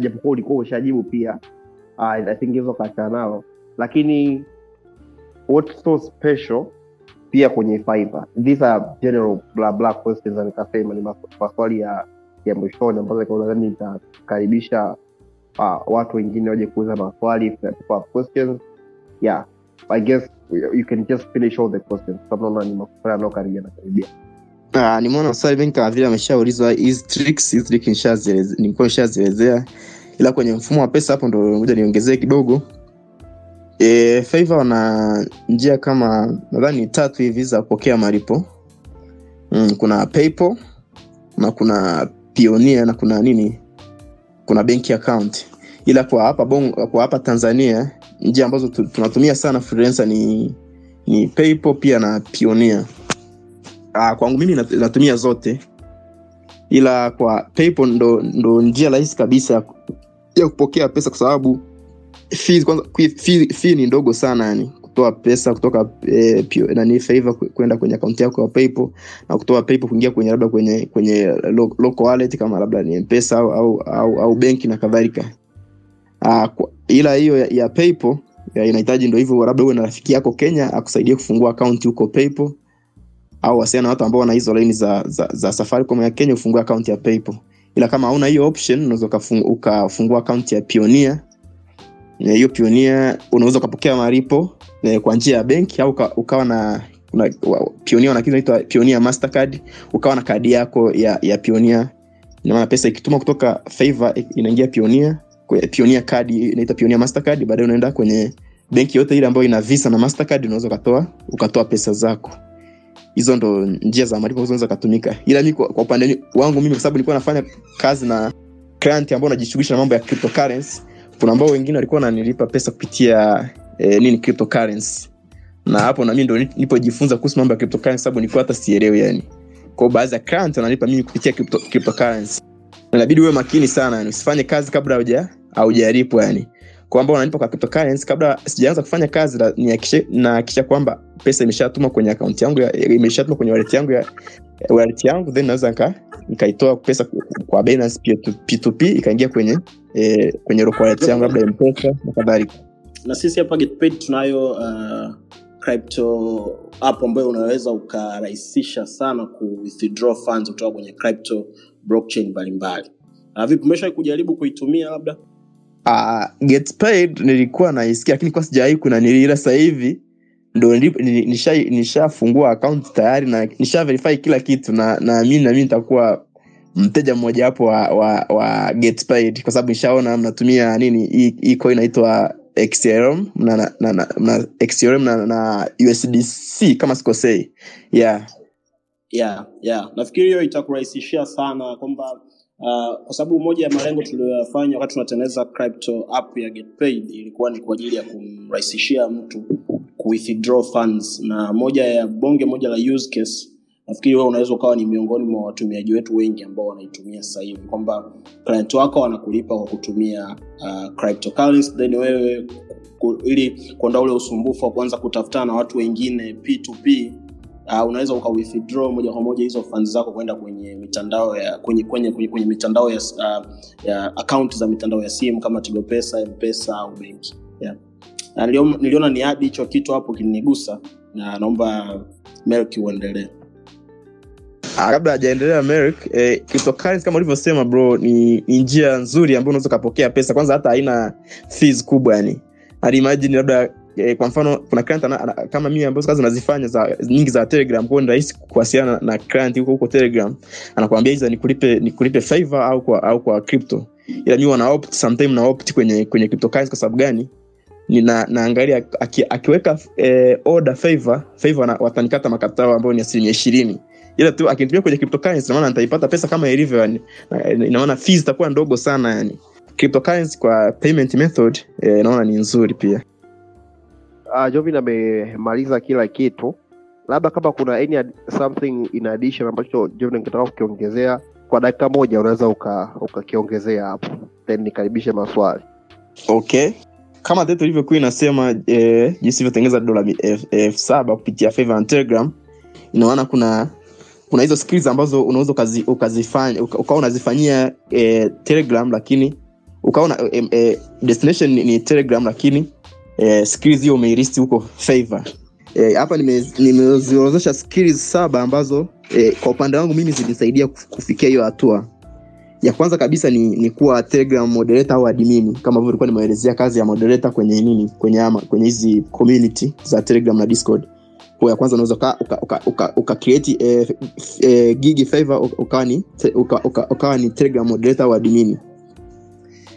japokuwa ulikuwa ushajibu pia uh, i think hizo kaachana nalo lakini what's so special pia kwenye fiber. These are general bla bla questions nikasema ni maswali ya ya mwishoni ambazo nadhani nitakaribisha uh, watu wengine waje kuuza maswali kwa questions. Yeah i guess you can just finish all the questions. Sababu naona ni maswali yanayokaribia na karibia. Ah, nimeona maswali mengi kama vile ameshaulizwa hizi tricks hizi trick nishazielezea. Ila kwenye mfumo wa pesa hapo ndo moja niongezee kidogo e, Fiverr wana njia kama nadhani tatu hivi za kupokea malipo. Mm, kuna paypal na kuna pioneer na kuna nini? Kuna benki account. Ila kwa hapa bongo, kwa hapa tanzania njia ambazo tu- tunatumia sana freelancer ni ni paypal pia na pioneer. Ah, kwangu mimi natumia zote. Ila kwa paypal ndo, ndo njia rahisi kabisa ya kupokea pesa kwa sababu fee kwanza fee, fee ni ndogo sana yani kutoa pesa kutoka eh, pio, nani favor kwenda kwenye akaunti yako ya paypal na kutoa paypal kuingia kwenye labda kwenye kwenye lo- local wallet kama labda ni mpesa au au, au, au benki na kadhalika. Ah, ila hiyo ya, ya paypal inahitaji ndo hivyo labda uwe na rafiki yako kenya akusaidie kufungua akaunti huko paypal au wasiana na watu ambao wana hizo laini za, za, za safaricom ya kenya ufungue akaunti ya paypal. Ila kama hauna hiyo option unaweza ukafungua akaunti ya pionia hiyo pionia unaweza ukapokea malipo eh, kwa njia ya benki au uka, ukawa na pionia mastercard ukawa na kadi yako ya, ya pionia inamaana pesa ikituma kutoka favor inaingia pionia pionia kadi inaitwa pionia mastercard baadaye unaenda kwenye benki yote ile ambayo ina visa na mastercard unaweza ukatoa ukatoa pesa zako. Hizo ndo njia za malipo zinaweza katumika ila mi kwa upande wangu mimi kwa sababu nilikuwa nafanya kazi na client ambao najishughulisha na mambo ya cryptocurrency kuna ambao wengine walikuwa wananilipa pesa kupitia eh, nini cryptocurrency. Na hapo nami ndo ni- nilipojifunza kuhusu mambo ya cryptocurrency sababu nilikuwa hata sielewi yani. Kwao baadhi ya client wanalipa mimi kupitia crypto, cryptocurrency. Inabidi uwe makini sana yani usifanye kazi kabla hauja haujalipwa yani kwamba unanipa kwa cryptocurrency kabla sijaanza kufanya kazi nahakikisha kwamba pesa imeshatuma kwenye akaunti yangu ya- imeshatuma kwenye wallet yangu ya wallet yangu then naweza nika nikaitoa pesa kwa Binance P2- P2P ikaingia kwenye eh, kwenye local wallet yangu labda mpesa na kadhalika. Na sisi hapa getpaid tunayo uh, crypto app ambayo unaweza ukarahisisha sana ku withdraw funds kutoka kwenye crypto blockchain mbalimbali. Uh, vipi umeshawahi kujaribu kuitumia labda uh, get paid nilikuwa naisikia lakini kwa sijawahi kuna nilila sasa hivi ndo nisha- nishafungua account tayari na nisha verify kila kitu na naamini nami nitakuwa mteja mmojawapo wa, wa, wa get paid kwa sababu nishaona mnatumia nini hii coin inaitwa xrm na, na, na, na, na, XRM na, na usdc kama sikosei yeah yeah, yeah. nafikiri hiyo itakurahisishia sana kwamba uh, kwa sababu moja ya malengo tuliyoyafanya wakati tunatengeneza crypto app ya getpaid ilikuwa ni kwa ajili ya kumrahisishia mtu kuwithdraw funds. Na moja ya bonge moja la use case nafikiri wewe unaweza ukawa ni miongoni mwa watumiaji wetu wengi ambao wanaitumia sasa hivi kwamba client wako wanakulipa kwa kutumia uh, then wewe ku, ili kuondoa ule usumbufu wa kuanza kutafutana na watu wengine p2p uh, unaweza uka withdraw moja kwa moja hizo funds zako kwenda kwenye mitandao ya kwenye kwenye kwenye, kwenye mitandao ya, uh, ya account za mitandao ya simu kama Tigo Pesa, Mpesa au benki. Yeah. Uh, nilio- niliona ni hadi hicho kitu hapo kinigusa na naomba Melki uendelee. Kabla hajaendelea Merrick, eh, cryptocurrency kama ulivyosema bro ni, ni njia nzuri ambayo unaweza ukapokea pesa kwanza hata haina fees kubwa yani hadi imagine labda eh, kwa mfano kuna client ana, ana, kama mimi ambazo kazi nazifanya za nyingi za telegram kwao ni rahisi kuwasiliana na, client huko huko telegram. Anakuambia hiza nikulipe nikulipe favor au kwa au kwa crypto. Ila mimi wana sometime na kwenye kwenye cryptocurrency kwa sababu gani? Nina naangalia aki, akiweka eh, order favor favor na, watanikata makatao ambayo ni asilimia ishirini. Ila tu akinitumia kwenye cryptocurrency maana nitaipata pesa kama ilivyo yani ina maana fees itakuwa ndogo sana yani. Cryptocurrency kwa payment method eh, naona ni nzuri pia uh, Jovin amemaliza kila kitu, labda kama kuna any something in addition ambacho Jovin angetaka kukiongezea kwa dakika moja, unaweza uka- ukakiongezea hapo, then nikaribishe maswali. okay. Kama date ilivyokuwa inasema eh, jinsi ilivyotengeneza dola elfu elfu saba kupitia favor and telegram inaona kuna kuna hizo skills ambazo unaweza ukazifanya uka, ukawa unazifanyia eh, telegram lakini ukawa eh, eh, destination ni, ni telegram lakini eh, skills hiyo umeiristi huko favor. Eh, hapa nime- nimeziorodhesha skills saba ambazo eh, kwa upande wangu mimi zilisaidia kufikia hiyo hatua. Ya kwanza kabisa ni, ni kuwa telegram moderator au admini kama vile ilikuwa nimeelezea kazi ya moderator kwenye nini kwenye ama kwenye hizi community za telegram na discord. Kwa ya kwanza unaweza uka, eh, eh, gigi favor ukawa ni uka, ni telegram moderator au admini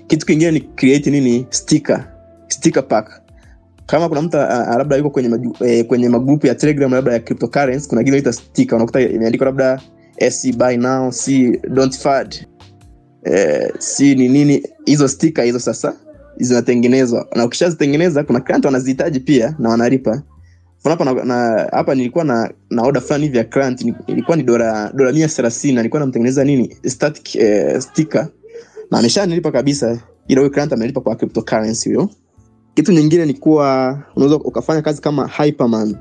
kitu kingine ni create nini sticker sticker pack kama kuna mtu ah, ah, labda yuko kwenye maju, eh, kwenye magrupu ya telegram labda ya cryptocurrency kuna kitu inaitwa stika unakuta imeandikwa labda SC buy now c don't fad. Eh, si ni nini hizo stika hizo sasa zinatengenezwa. Na ukishazitengeneza kuna client wanazihitaji pia na wanalipa. Hapa na, na, hapa nilikuwa na na oda fulani hivi ya client ilikuwa ni dola dola mia thelathini na nilikuwa namtengeneza nini static eh, sticker. Na ameshanilipa kabisa ila huyo client amelipa kwa cryptocurrency huyo kitu nyingine ni kuwa unaweza ukafanya kazi kama hyperman.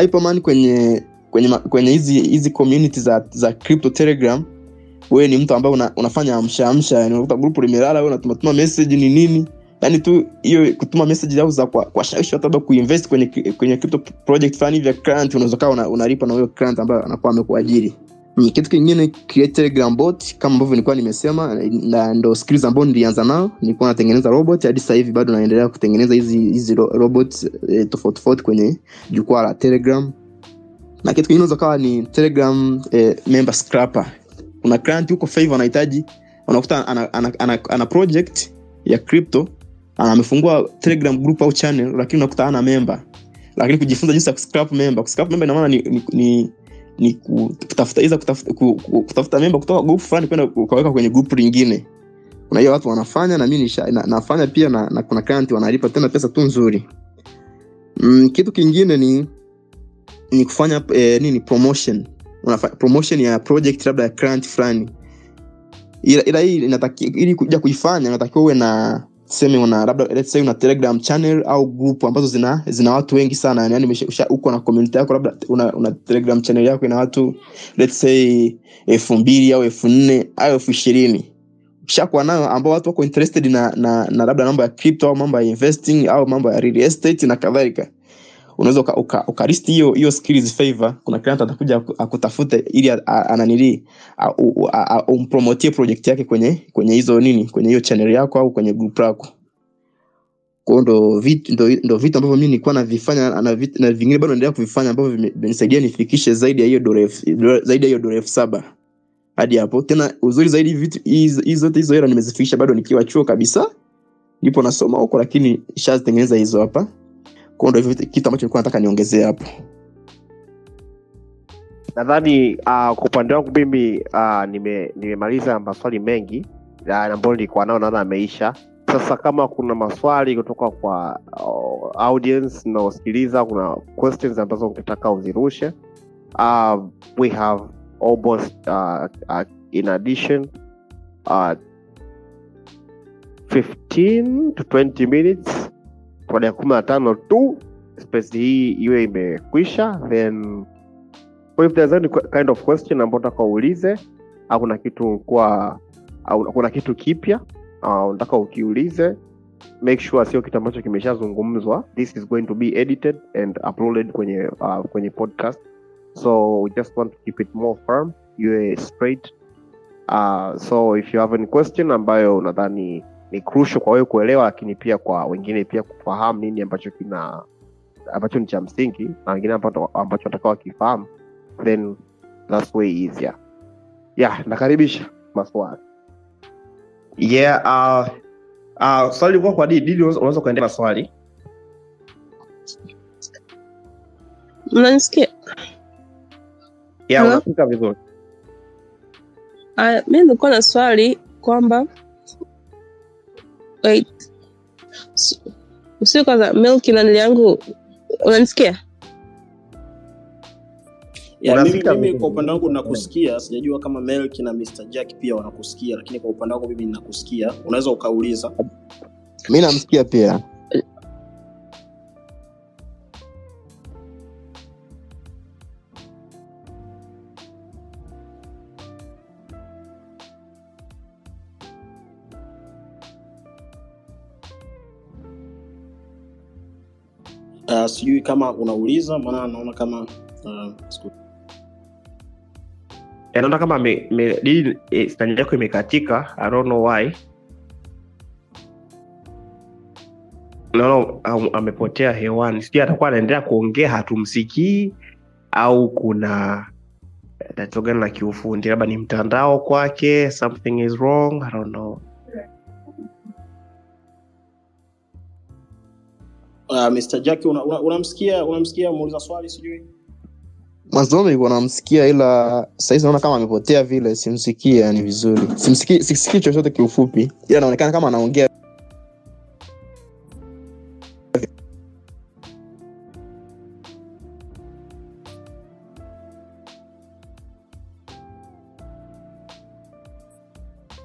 Hyperman kwenye kwenye kwenye hizi hizi community za za crypto telegram wewe ni mtu ambaye una, unafanya amshaamsha amsha yani unakuta grupu limelala wewe unatumatuma message ni nini? Yani tu hiyo kutuma message au za kwa kwa shawishi watu labda kuinvest kwenye kwenye crypto project fulani vya client unaweza kawa una, na huyo client ambaye anakuwa amekuajiri kitu kingine create bot kama ambavyo nilikuwa nimesema na ndo skills ambao nilianza nao. Nilikuwa natengeneza robot hadi sasa hivi bado naendelea kutengeneza hizi hizi robot e, tofauti tofauti kwenye jukwaa la telegram. Na kitu kingine kawa ni telegram e, member scrapper. Kuna client huko favor anahitaji unakuta ana, ana, ana, ana project ya crypto amefungua telegram group au channel lakini unakuta ana member. Lakini kujifunza jinsi ya kuscrap member. Kuscrap member ina maana ni, ni, ni ni kutafuta iza kutafuta, ku, ku, kutafuta memba kutoka group fulani kwenda ukaweka kwenye group lingine. Unajua watu wanafanya na mi na, nafanya pia na, na kuna kanti wanalipa tena pesa tu nzuri. Mm, kitu kingine ni ni kufanya eh, nini promotion. Unafa, promotion ya project labda ya client fulani. Ila, ila hii ili kuja kuifanya unatakiwa uwe na tuseme una labda let's say una telegram channel au group ambazo zina zina watu wengi sana yani yani uko na community yako labda una, una telegram channel yako ina watu let's say elfu mbili au elfu nne au elfu ishirini. Ukishakuwa nayo ambao watu wako interested na, na, na labda mambo ya crypto au mambo ya investing au mambo ya real estate na kadhalika unaweza uka, uka, ukalisti hiyo hiyo skills favor. Kuna client atakuja akutafute ili ananili umpromotie project yake kwenye kwenye hizo nini kwenye hiyo channel yako au kwenye group lako kwao ndo vitu ndo, ndo vitu ambavyo mi nilikuwa navifanya na, vingine bado naendelea kuvifanya ambavyo vimenisaidia nifikishe zaidi ya hiyo zaidi ya hiyo dola elfu saba. Hadi hapo. Tena uzuri zaidi vitu zote hizo hela nimezifikisha bado nikiwa chuo kabisa. Nipo nasoma huko lakini shazitengeneza hizo hapa kwao ndo kitu ambacho nilikuwa nataka niongezee hapo. Nadhani uh, kwa upande wangu mimi uh, nime- nimemaliza maswali mengi uh, ambayo nilikuwa nao naona ameisha sasa kama kuna maswali kutoka kwa uh, audience naosikiliza kuna questions ambazo ungetaka uzirushe uh, we have almost uh, uh, in addition uh, 15 to 20 minutes kwa dakika kumi na tano tu space hii iwe imekwisha then if there's any kind of question ambao unataka uulize. Au kuna kitu kwa kuna kitu kipya uh, ukiulize make sure sio kitu ambacho kimeshazungumzwa. This is going to be edited and uploaded kwenye uh, kwenye podcast. So we just want to keep it more firm iwe straight. Uh, so if you have any question ambayo unadhani ni crucial kwa wewe kuelewa lakini pia kwa wengine pia kufahamu nini ambacho kina ambacho ni cha msingi na wengine ambacho ambacho wakifahamu then that's way easier. Yeah nakaribisha maswali. Yeah uh, uh, swali kwa didi Didi, unaweza kuendelea na mnanisikia yeah unasikika vizuri. Uh, mi nilikuwa na swali kwamba wait. Usio kwanza milki nanili yangu unanisikia? Ya, mimi, mimi kwa upande wangu nakusikia sijajua kama melk na mr jack pia wanakusikia lakini kwa upande wangu mimi nakusikia. Unaweza ukauliza. Mi namsikia pia uh, sijui kama unauliza maana naona kama uh, Eh, naona kama eh, stand yako imekatika. I don't know why. Naona am- amepotea hewani. Sijui atakuwa anaendelea kuongea hatumsikii au kuna tatizo gani la kiufundi? Labda ni mtandao kwake something is wrong i don't know uh, mr jack unamsikia una, unamsikia unamsikia muuliza swali sijui. Mwanzoni nilikuwa namsikia ila sahizi naona kama amepotea vile simsikii yani vizuri. Simsikii sisikii chochote kiufupi ila anaonekana kama anaongea.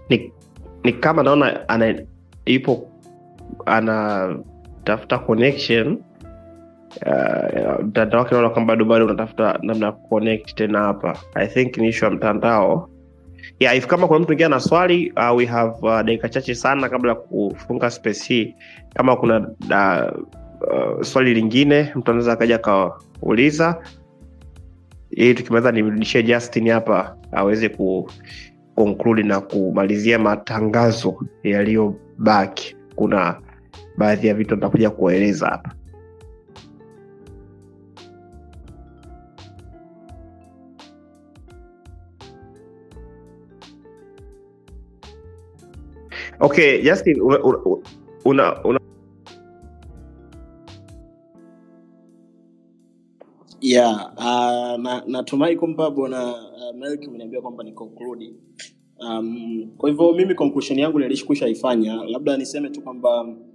Ni, ni kama naona ana ipo anatafuta connection uh, wake naona kwamba bado bado unatafuta namna ya kuconnect tena hapa. I think ni issue ya mtandao. Yeah, if kama kuna mtu ingia na swali uh, we have uh, dakika chache sana kabla ya kufunga space hii. Kama kuna uh, uh, swali lingine mtu anaweza akaja akauliza. Ili tukimaliza nimrudishie justin hapa aweze ku conclude na kumalizia matangazo yaliyobaki. Kuna baadhi ya vitu nitakuja kuwaeleza hapa. Okay justin una, una, una, yeah uh, na natumai kwamba bwana uh, umeniambia kwamba ni conclude. Um, kwa hivyo mimi conclusion yangu nilishkusha ifanya labda niseme tu kwamba um,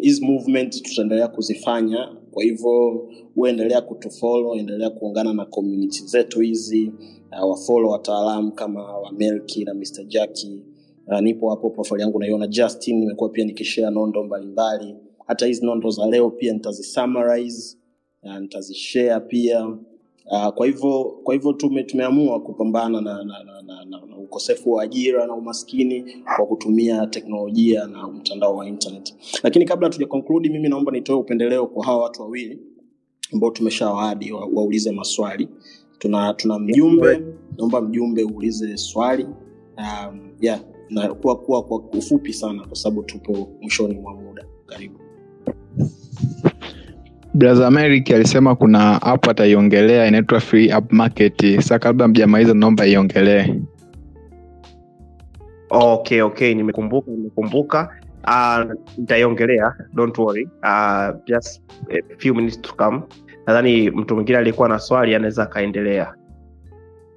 hizi movement tutaendelea kuzifanya. Kwa hivyo huendelea kutufollow endelea kuungana na community zetu hizi uh, wafollow wataalamu kama wamelki na mr jacki uh, nipo hapo profile yangu naiona. Justin nimekuwa pia nikishare nondo mbalimbali. Hata hizi nondo za leo pia nitazisummarize uh, nitazishare pia uh, kwa hivyo kwa hivyo tume, tumeamua kupambana na, na, na, na, na, na ukosefu wa ajira na umaskini kwa kutumia teknolojia na mtandao wa internet. Lakini kabla tuja conclude mimi naomba nitoe upendeleo kwa hawa watu wawili ambao tumeshawaadi wa, waulize maswali. Tuna tuna mjumbe naomba mjumbe uulize swali. Um, yeah na kuwa kuwa kwa ufupi sana kwa sababu tupo mwishoni mwa muda. Karibu brother Merrick alisema kuna app ataiongelea inaitwa free app market. Sasa kabla mjamaliza naomba iongelee. Okay okay nimekumbuka nimekumbuka. Uh, nitaiongelea don't worry. Uh, just a few minutes to come. Nadhani mtu mwingine aliyekuwa na swali anaweza akaendelea.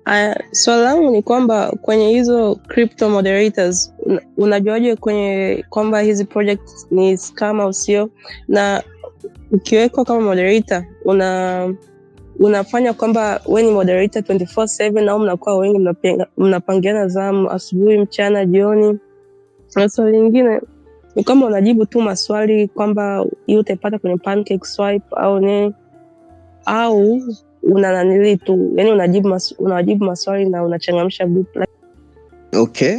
Aya, swali langu ni kwamba kwenye hizo crypto moderators una- unajuaje kwenye kwamba hizi project ni scam au sio? Na ukiwekwa kama moderator una unafanya kwamba we ni moderator 24/7 au mnakuwa wengi mnapangiana zamu asubuhi mchana jioni. Na swali lingine ni kwamba unajibu tu maswali kwamba hii utaipata kwenye pancake swipe au nini? Au una nanili tu yani unajibu, mas, unajibu maswali na unachangamsha group okay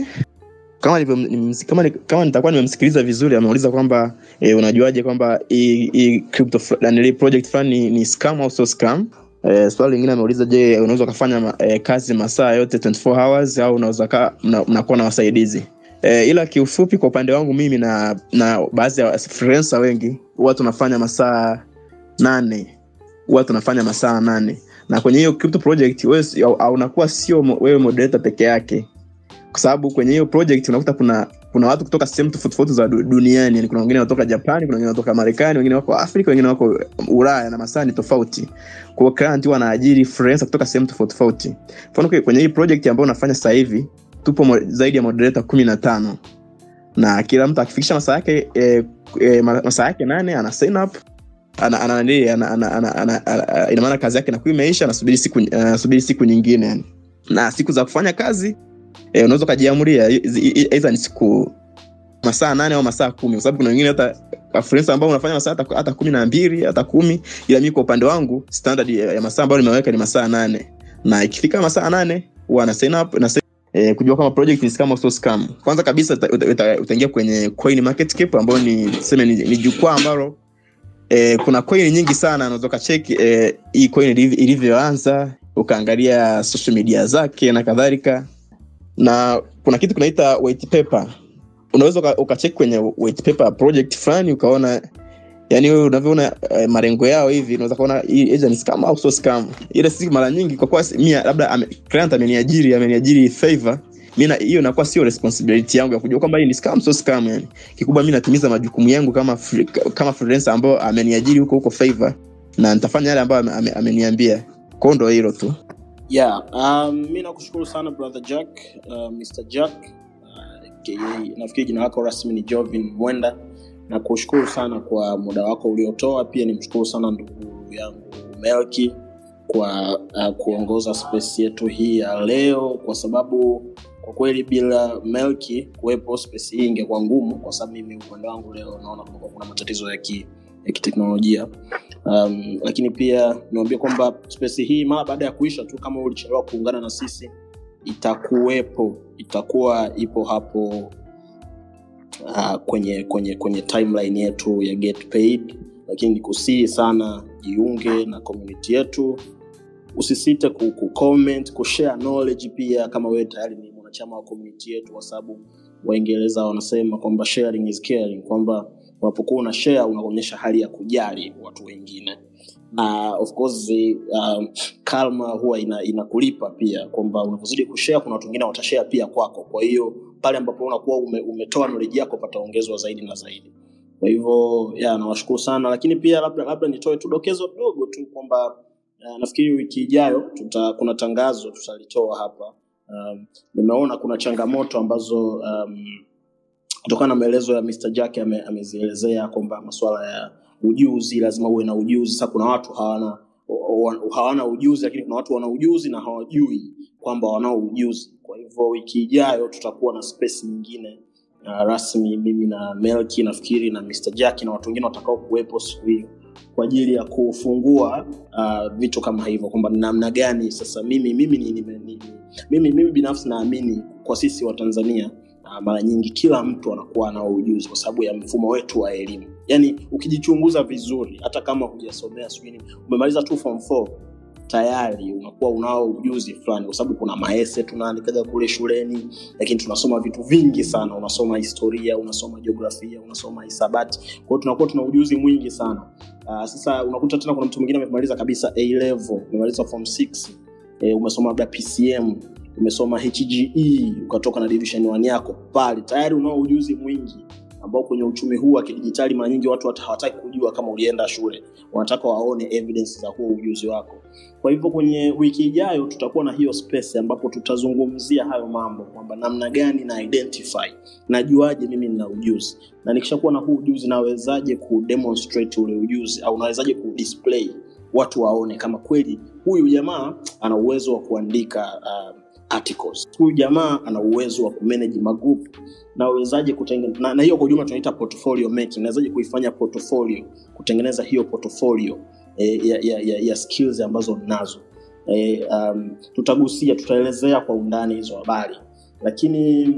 kama nilivyo- kama, kama nitakuwa nimemsikiliza vizuri ameuliza kwamba e, unajuaje kwamba hii crypto nanili project fulani ni, scam au sio scam? E, swali lingine ameuliza je unaweza ukafanya e, kazi masaa yote 24 hours au unaweza mnakuwa na wasaidizi? E, ila kiufupi kwa upande wangu mimi na na baadhi ya freelancer wengi huwa tunafanya masaa nane. Huwa tunafanya masaa nane. Na kwenye hiyo crypto project wewe unakuwa sio wewe moderator peke yake kwa sababu kwenye hiyo project unakuta kuna kuna watu kutoka sehemu tofauti tofauti za duniani. Yani kuna wengine wanatoka japani kuna wengine wanatoka marekani wengine wako afrika wengine wako ulaya na masaa tofauti. Kwao client huwa anaajiri freelancer kutoka sehemu tofauti mfano kwenye hii project ambayo unafanya sasa hivi tupo zaidi ya moderator kumi na tano. Na kila mtu akifikisha masaa yake e, e, masaa yake nane ana sign up inamaana kazi yake nakuwa imeisha anasubiri siku, uh, siku nyingine yani. Na siku za kufanya kazi e, unaweza ukajiamulia. Aidha ni siku masaa nane au masaa kumi. Kwa sababu kuna wengine hata freelancer ambao unafanya masaa hata, kumi na mbili hata kumi. Ila mi kwa upande wangu standard ya, masaa ambayo nimeweka ni masaa nane. Na ikifika masaa nane huwa na sign up na sign Eh, kujua kama project ni scam au sio scam. Kwanza kabisa uta- uta- uta- utaingia kwenye coin market cap ambayo ni tuseme ni, ni jukwaa ambalo eh, kuna coin nyingi sana. Unaweza ukacheki eh, hii coin ilivyoanza ukaangalia social media zake na kadhalika na kuna kitu kunaita white paper. Unaweza uka- ukacheki kwenye white paper project fulani ukaona yani wewe unavyoona eh, malengo yao hivi unaweza kuona hii agent scam au sio scam. Ile si mara nyingi kwa kuwa mimi labda ame, client ameniajiri ameniajiri favor. Mimi hiyo inakuwa sio responsibility yangu ya kujua kwamba hii ni scam sio scam yani. Kikubwa mimi natimiza majukumu yangu kama free, kama freelancer ambao ameniajiri huko huko favor na nitafanya yale ambayo ame- ame- ameniambia. Kwao ndo hilo tu yeah um, mi nakushukuru sana brother jack uh, mr jack uh, nafikiri jina lako rasmi ni jovin mwenda. Na kushukuru sana kwa muda wako uliotoa pia nimshukuru sana ndugu yangu melki kwa uh, kuongoza space yetu hii ya leo kwa sababu kwa kweli bila melki kuwepo space hii ingekuwa ngumu kwa sababu mimi upande wangu leo naona kuna matatizo ya ki ya kiteknolojia. Um, lakini pia niwambia kwamba spesi hii mara baada ya kuisha tu kama ulichelewa kuungana na sisi itakuwepo itakuwa ipo hapo uh, kwenye kwenye kwenye timeline yetu ya get paid. Lakini nikusihi sana jiunge na community yetu. Usisite ku, ku kushare knowledge pia kama wewe tayari ni mwanachama wa community yetu kwa sababu waingereza wanasema kwamba sharing is caring kwamba unapokuwa una share unaonyesha hali ya kujali watu wengine. Na of course um, kalma huwa ina, inakulipa pia kwamba unavyozidi kushare kuna watu wengine watashare pia kwako. Kwa hiyo pale ambapo unakuwa ume, umetoa knowledge yako pataongezwa zaidi na zaidi. Kwa hivyo nawashukuru sana. Lakini pia labda labda nitoe tu dokezo dogo tu kwamba uh, nafikiri wiki ijayo tuta, kuna tangazo tutalitoa hapa. Um, nimeona kuna changamoto ambazo um, kutokana na maelezo ya Mr. Jack ame, amezielezea kwamba masuala ya ujuzi lazima uwe na ujuzi sasa kuna watu hawana hawana ujuzi lakini kuna watu wana ujuzi na hawajui kwamba wanao ujuzi kwa hivyo wiki ijayo tutakuwa na space nyingine uh, rasmi mimi na melki nafikiri na Mr. Jack na watu wengine watakao kuwepo siku hiyo kwa ajili ya kufungua uh, vitu kama hivyo kwamba namna gani sasa mimi mimi ni, ni, ni, mimi, mimi binafsi naamini kwa sisi wa uh, mara nyingi kila mtu anakuwa anao ujuzi kwa sababu ya mfumo wetu wa elimu. Yaani ukijichunguza vizuri hata kama hujasomea sijui umemaliza tu form 4 tayari unakuwa unao ujuzi fulani kwa sababu kuna maese tunaandikaga kule shuleni lakini tunasoma vitu vingi sana. Unasoma historia unasoma jiografia unasoma hisabati. Kwao tunakuwa tuna ujuzi mwingi sana. Uh, sasa unakuta tena kuna mtu mwingine amemaliza kabisa a level umemaliza form 6 e, umesoma labda pcm umesoma hge ukatoka na division 1 yako pale. Tayari unao ujuzi mwingi ambao kwenye uchumi huu wa kidijitali mara nyingi watu hawataki kujua kama ulienda shule. Wanataka waone evidence za huo ujuzi wako. Kwa hivyo kwenye wiki ijayo tutakuwa na hiyo space ambapo tutazungumzia hayo mambo kwamba namna gani na identify. Najuaje mimi nina ujuzi? Na nikishakuwa na huu ujuzi nawezaje kudemonstrate ule ujuzi au nawezaje kudisplay watu waone kama kweli huyu jamaa ana uwezo wa kuandika uh, articles. Huyu jamaa ana uwezo wa kumanage magroup nawezaje kutengeneza na, na hiyo kwa ujumla tunaita portfolio making. Nawezaje kuifanya portfolio kutengeneza hiyo portfolio eh, ya, ya, ya, ya skills ambazo nazo eh, um, tutagusia tutaelezea kwa undani hizo habari. Lakini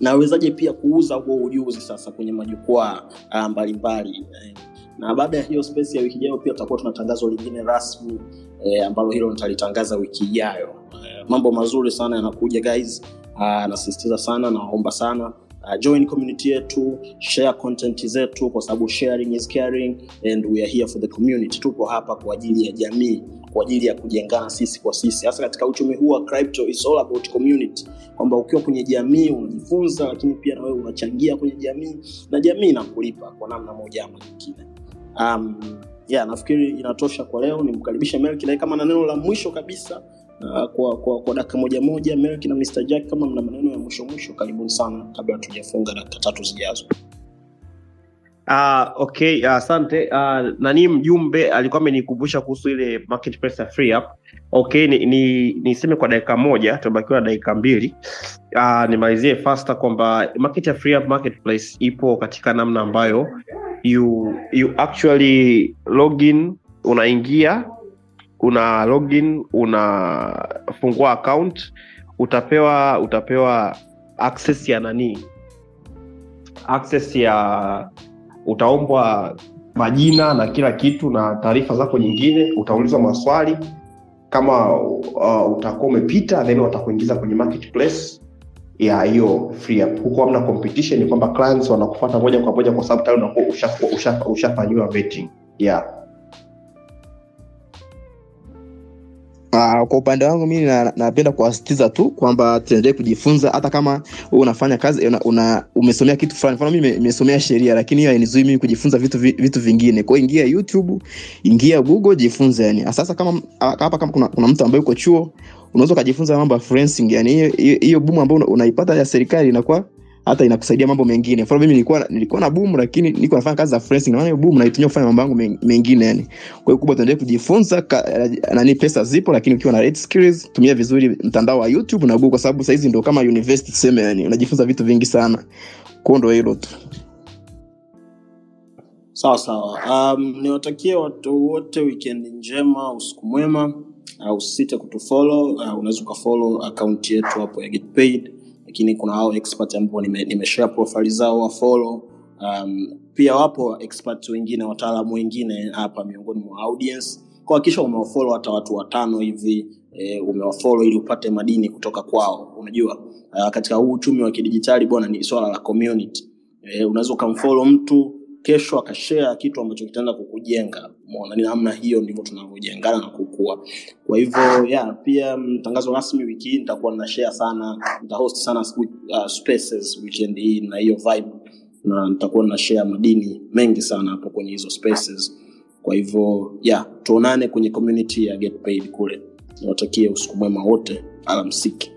nawezaji pia kuuza huo ujuzi sasa kwenye majukwaa ah, mbalimbali eh, na baada ya hiyo space ya wiki ijayo pia tutakuwa tuna tangazo lingine rasmi e, ambalo hilo nitalitangaza wiki ijayo. Eh, mambo mazuri sana yanakuja guys. Uh, nasisitiza sana nawaomba sana. Uh, join community yetu share content zetu kwa sababu sharing is caring and we are here for the community. Tupo hapa kwa ajili ya jamii kwa ajili ya kujengana sisi kwa sisi. Hasa katika uchumi huu wa crypto is all about community. Kwamba ukiwa kwenye jamii unajifunza lakini pia na wewe unachangia kwenye jamii na jamii inakulipa kwa namna moja ama nyingine um, yeah, nafikiri inatosha kwa leo. Nimkaribishe melki naye kama na neno la mwisho kabisa uh, kwa, kwa, kwa dakika moja melki na mr jack kama mna maneno ya mwisho mwisho karibuni sana kabla tujafunga dakika tatu zijazo. Uh, okay asante. Uh, nani mjumbe alikuwa amenikumbusha kuhusu ile marketplace ya free app okay ni, ni kwa dakika moja tumebakiwa na dakika mbili. Uh, nimalizie faster kwamba market ya free app marketplace ipo katika namna ambayo you, you actually login unaingia una login unafungua account utapewa utapewa access ya nani? Access ya utaombwa majina na kila kitu na taarifa zako nyingine utaulizwa maswali kama uh, utakuwa umepita then watakuingiza kwenye marketplace ya hiyo free up huko hamna competition kwamba clients wanakufuata moja kwa moja kwa sababu tayari unakuwa ushafanyiwa usha, usha vetting. Yeah Uh, kwa upande wangu mimi na- napenda kuwasitiza tu kwamba tuendelee kujifunza. Hata kama unafanya kazi una, una, umesomea kitu fulani. Mfano mimi nimesomea sheria lakini hiyo hainizuii mimi kujifunza vitu vitu vingine. Kwa hiyo ingia youtube ingia google jifunze yani. Sasa kama hapa kama kuna, kuna mtu ambaye uko chuo unaweza ukajifunza mambo ya forensic yani hiyo- boom ambayo unaipata ya serikali inakuwa hata inakusaidia mambo mengine. Mfano mimi nilikuwa nilikuwa na boom lakini niko nafanya kazi za freelancing. Naona hiyo boom naitumia kufanya mambo yangu mengine yani. Kwa hiyo kubwa tuendelee kujifunza nani pesa zipo lakini ukiwa na right skills tumia vizuri mtandao wa youtube na google kwa sababu saizi ndio kama university tuseme yani unajifunza vitu vingi sana. Kwa ndio hilo tu. Sawa sawa. Um, niwatakie watu wote weekend njema usiku mwema usisite kutufolo uh, unaweza ukafolo akaunti yetu hapo ya getpaid lakini kuna hao expert ambao nime, profile zao wafolo um, pia wapo expert wengine wataalamu wengine hapa miongoni mwa audience. Kwa hakikisha hata watu watano hivi e, umewafollow ili upate madini kutoka kwao. Unajua uh, katika huu uchumi wa kidijitali bwana ni swala la community. E, unaweza ukamfollow mtu kesho akashare kitu ambacho kitaenda kukujenga umeona ni namna hiyo ndivyo tunavyojengana na kukua. Kwa hivyo yeah, pia mtangazo tangazo rasmi wiki hii nitakuwa na share sana nitahost sana uh, spaces weekend hii na hiyo vibe na nitakuwa na share madini mengi sana hapo kwenye hizo spaces. Kwa hivyo yeah, tuonane kwenye community ya get paid kule. Niwatakie usiku mwema wote. Alamsiki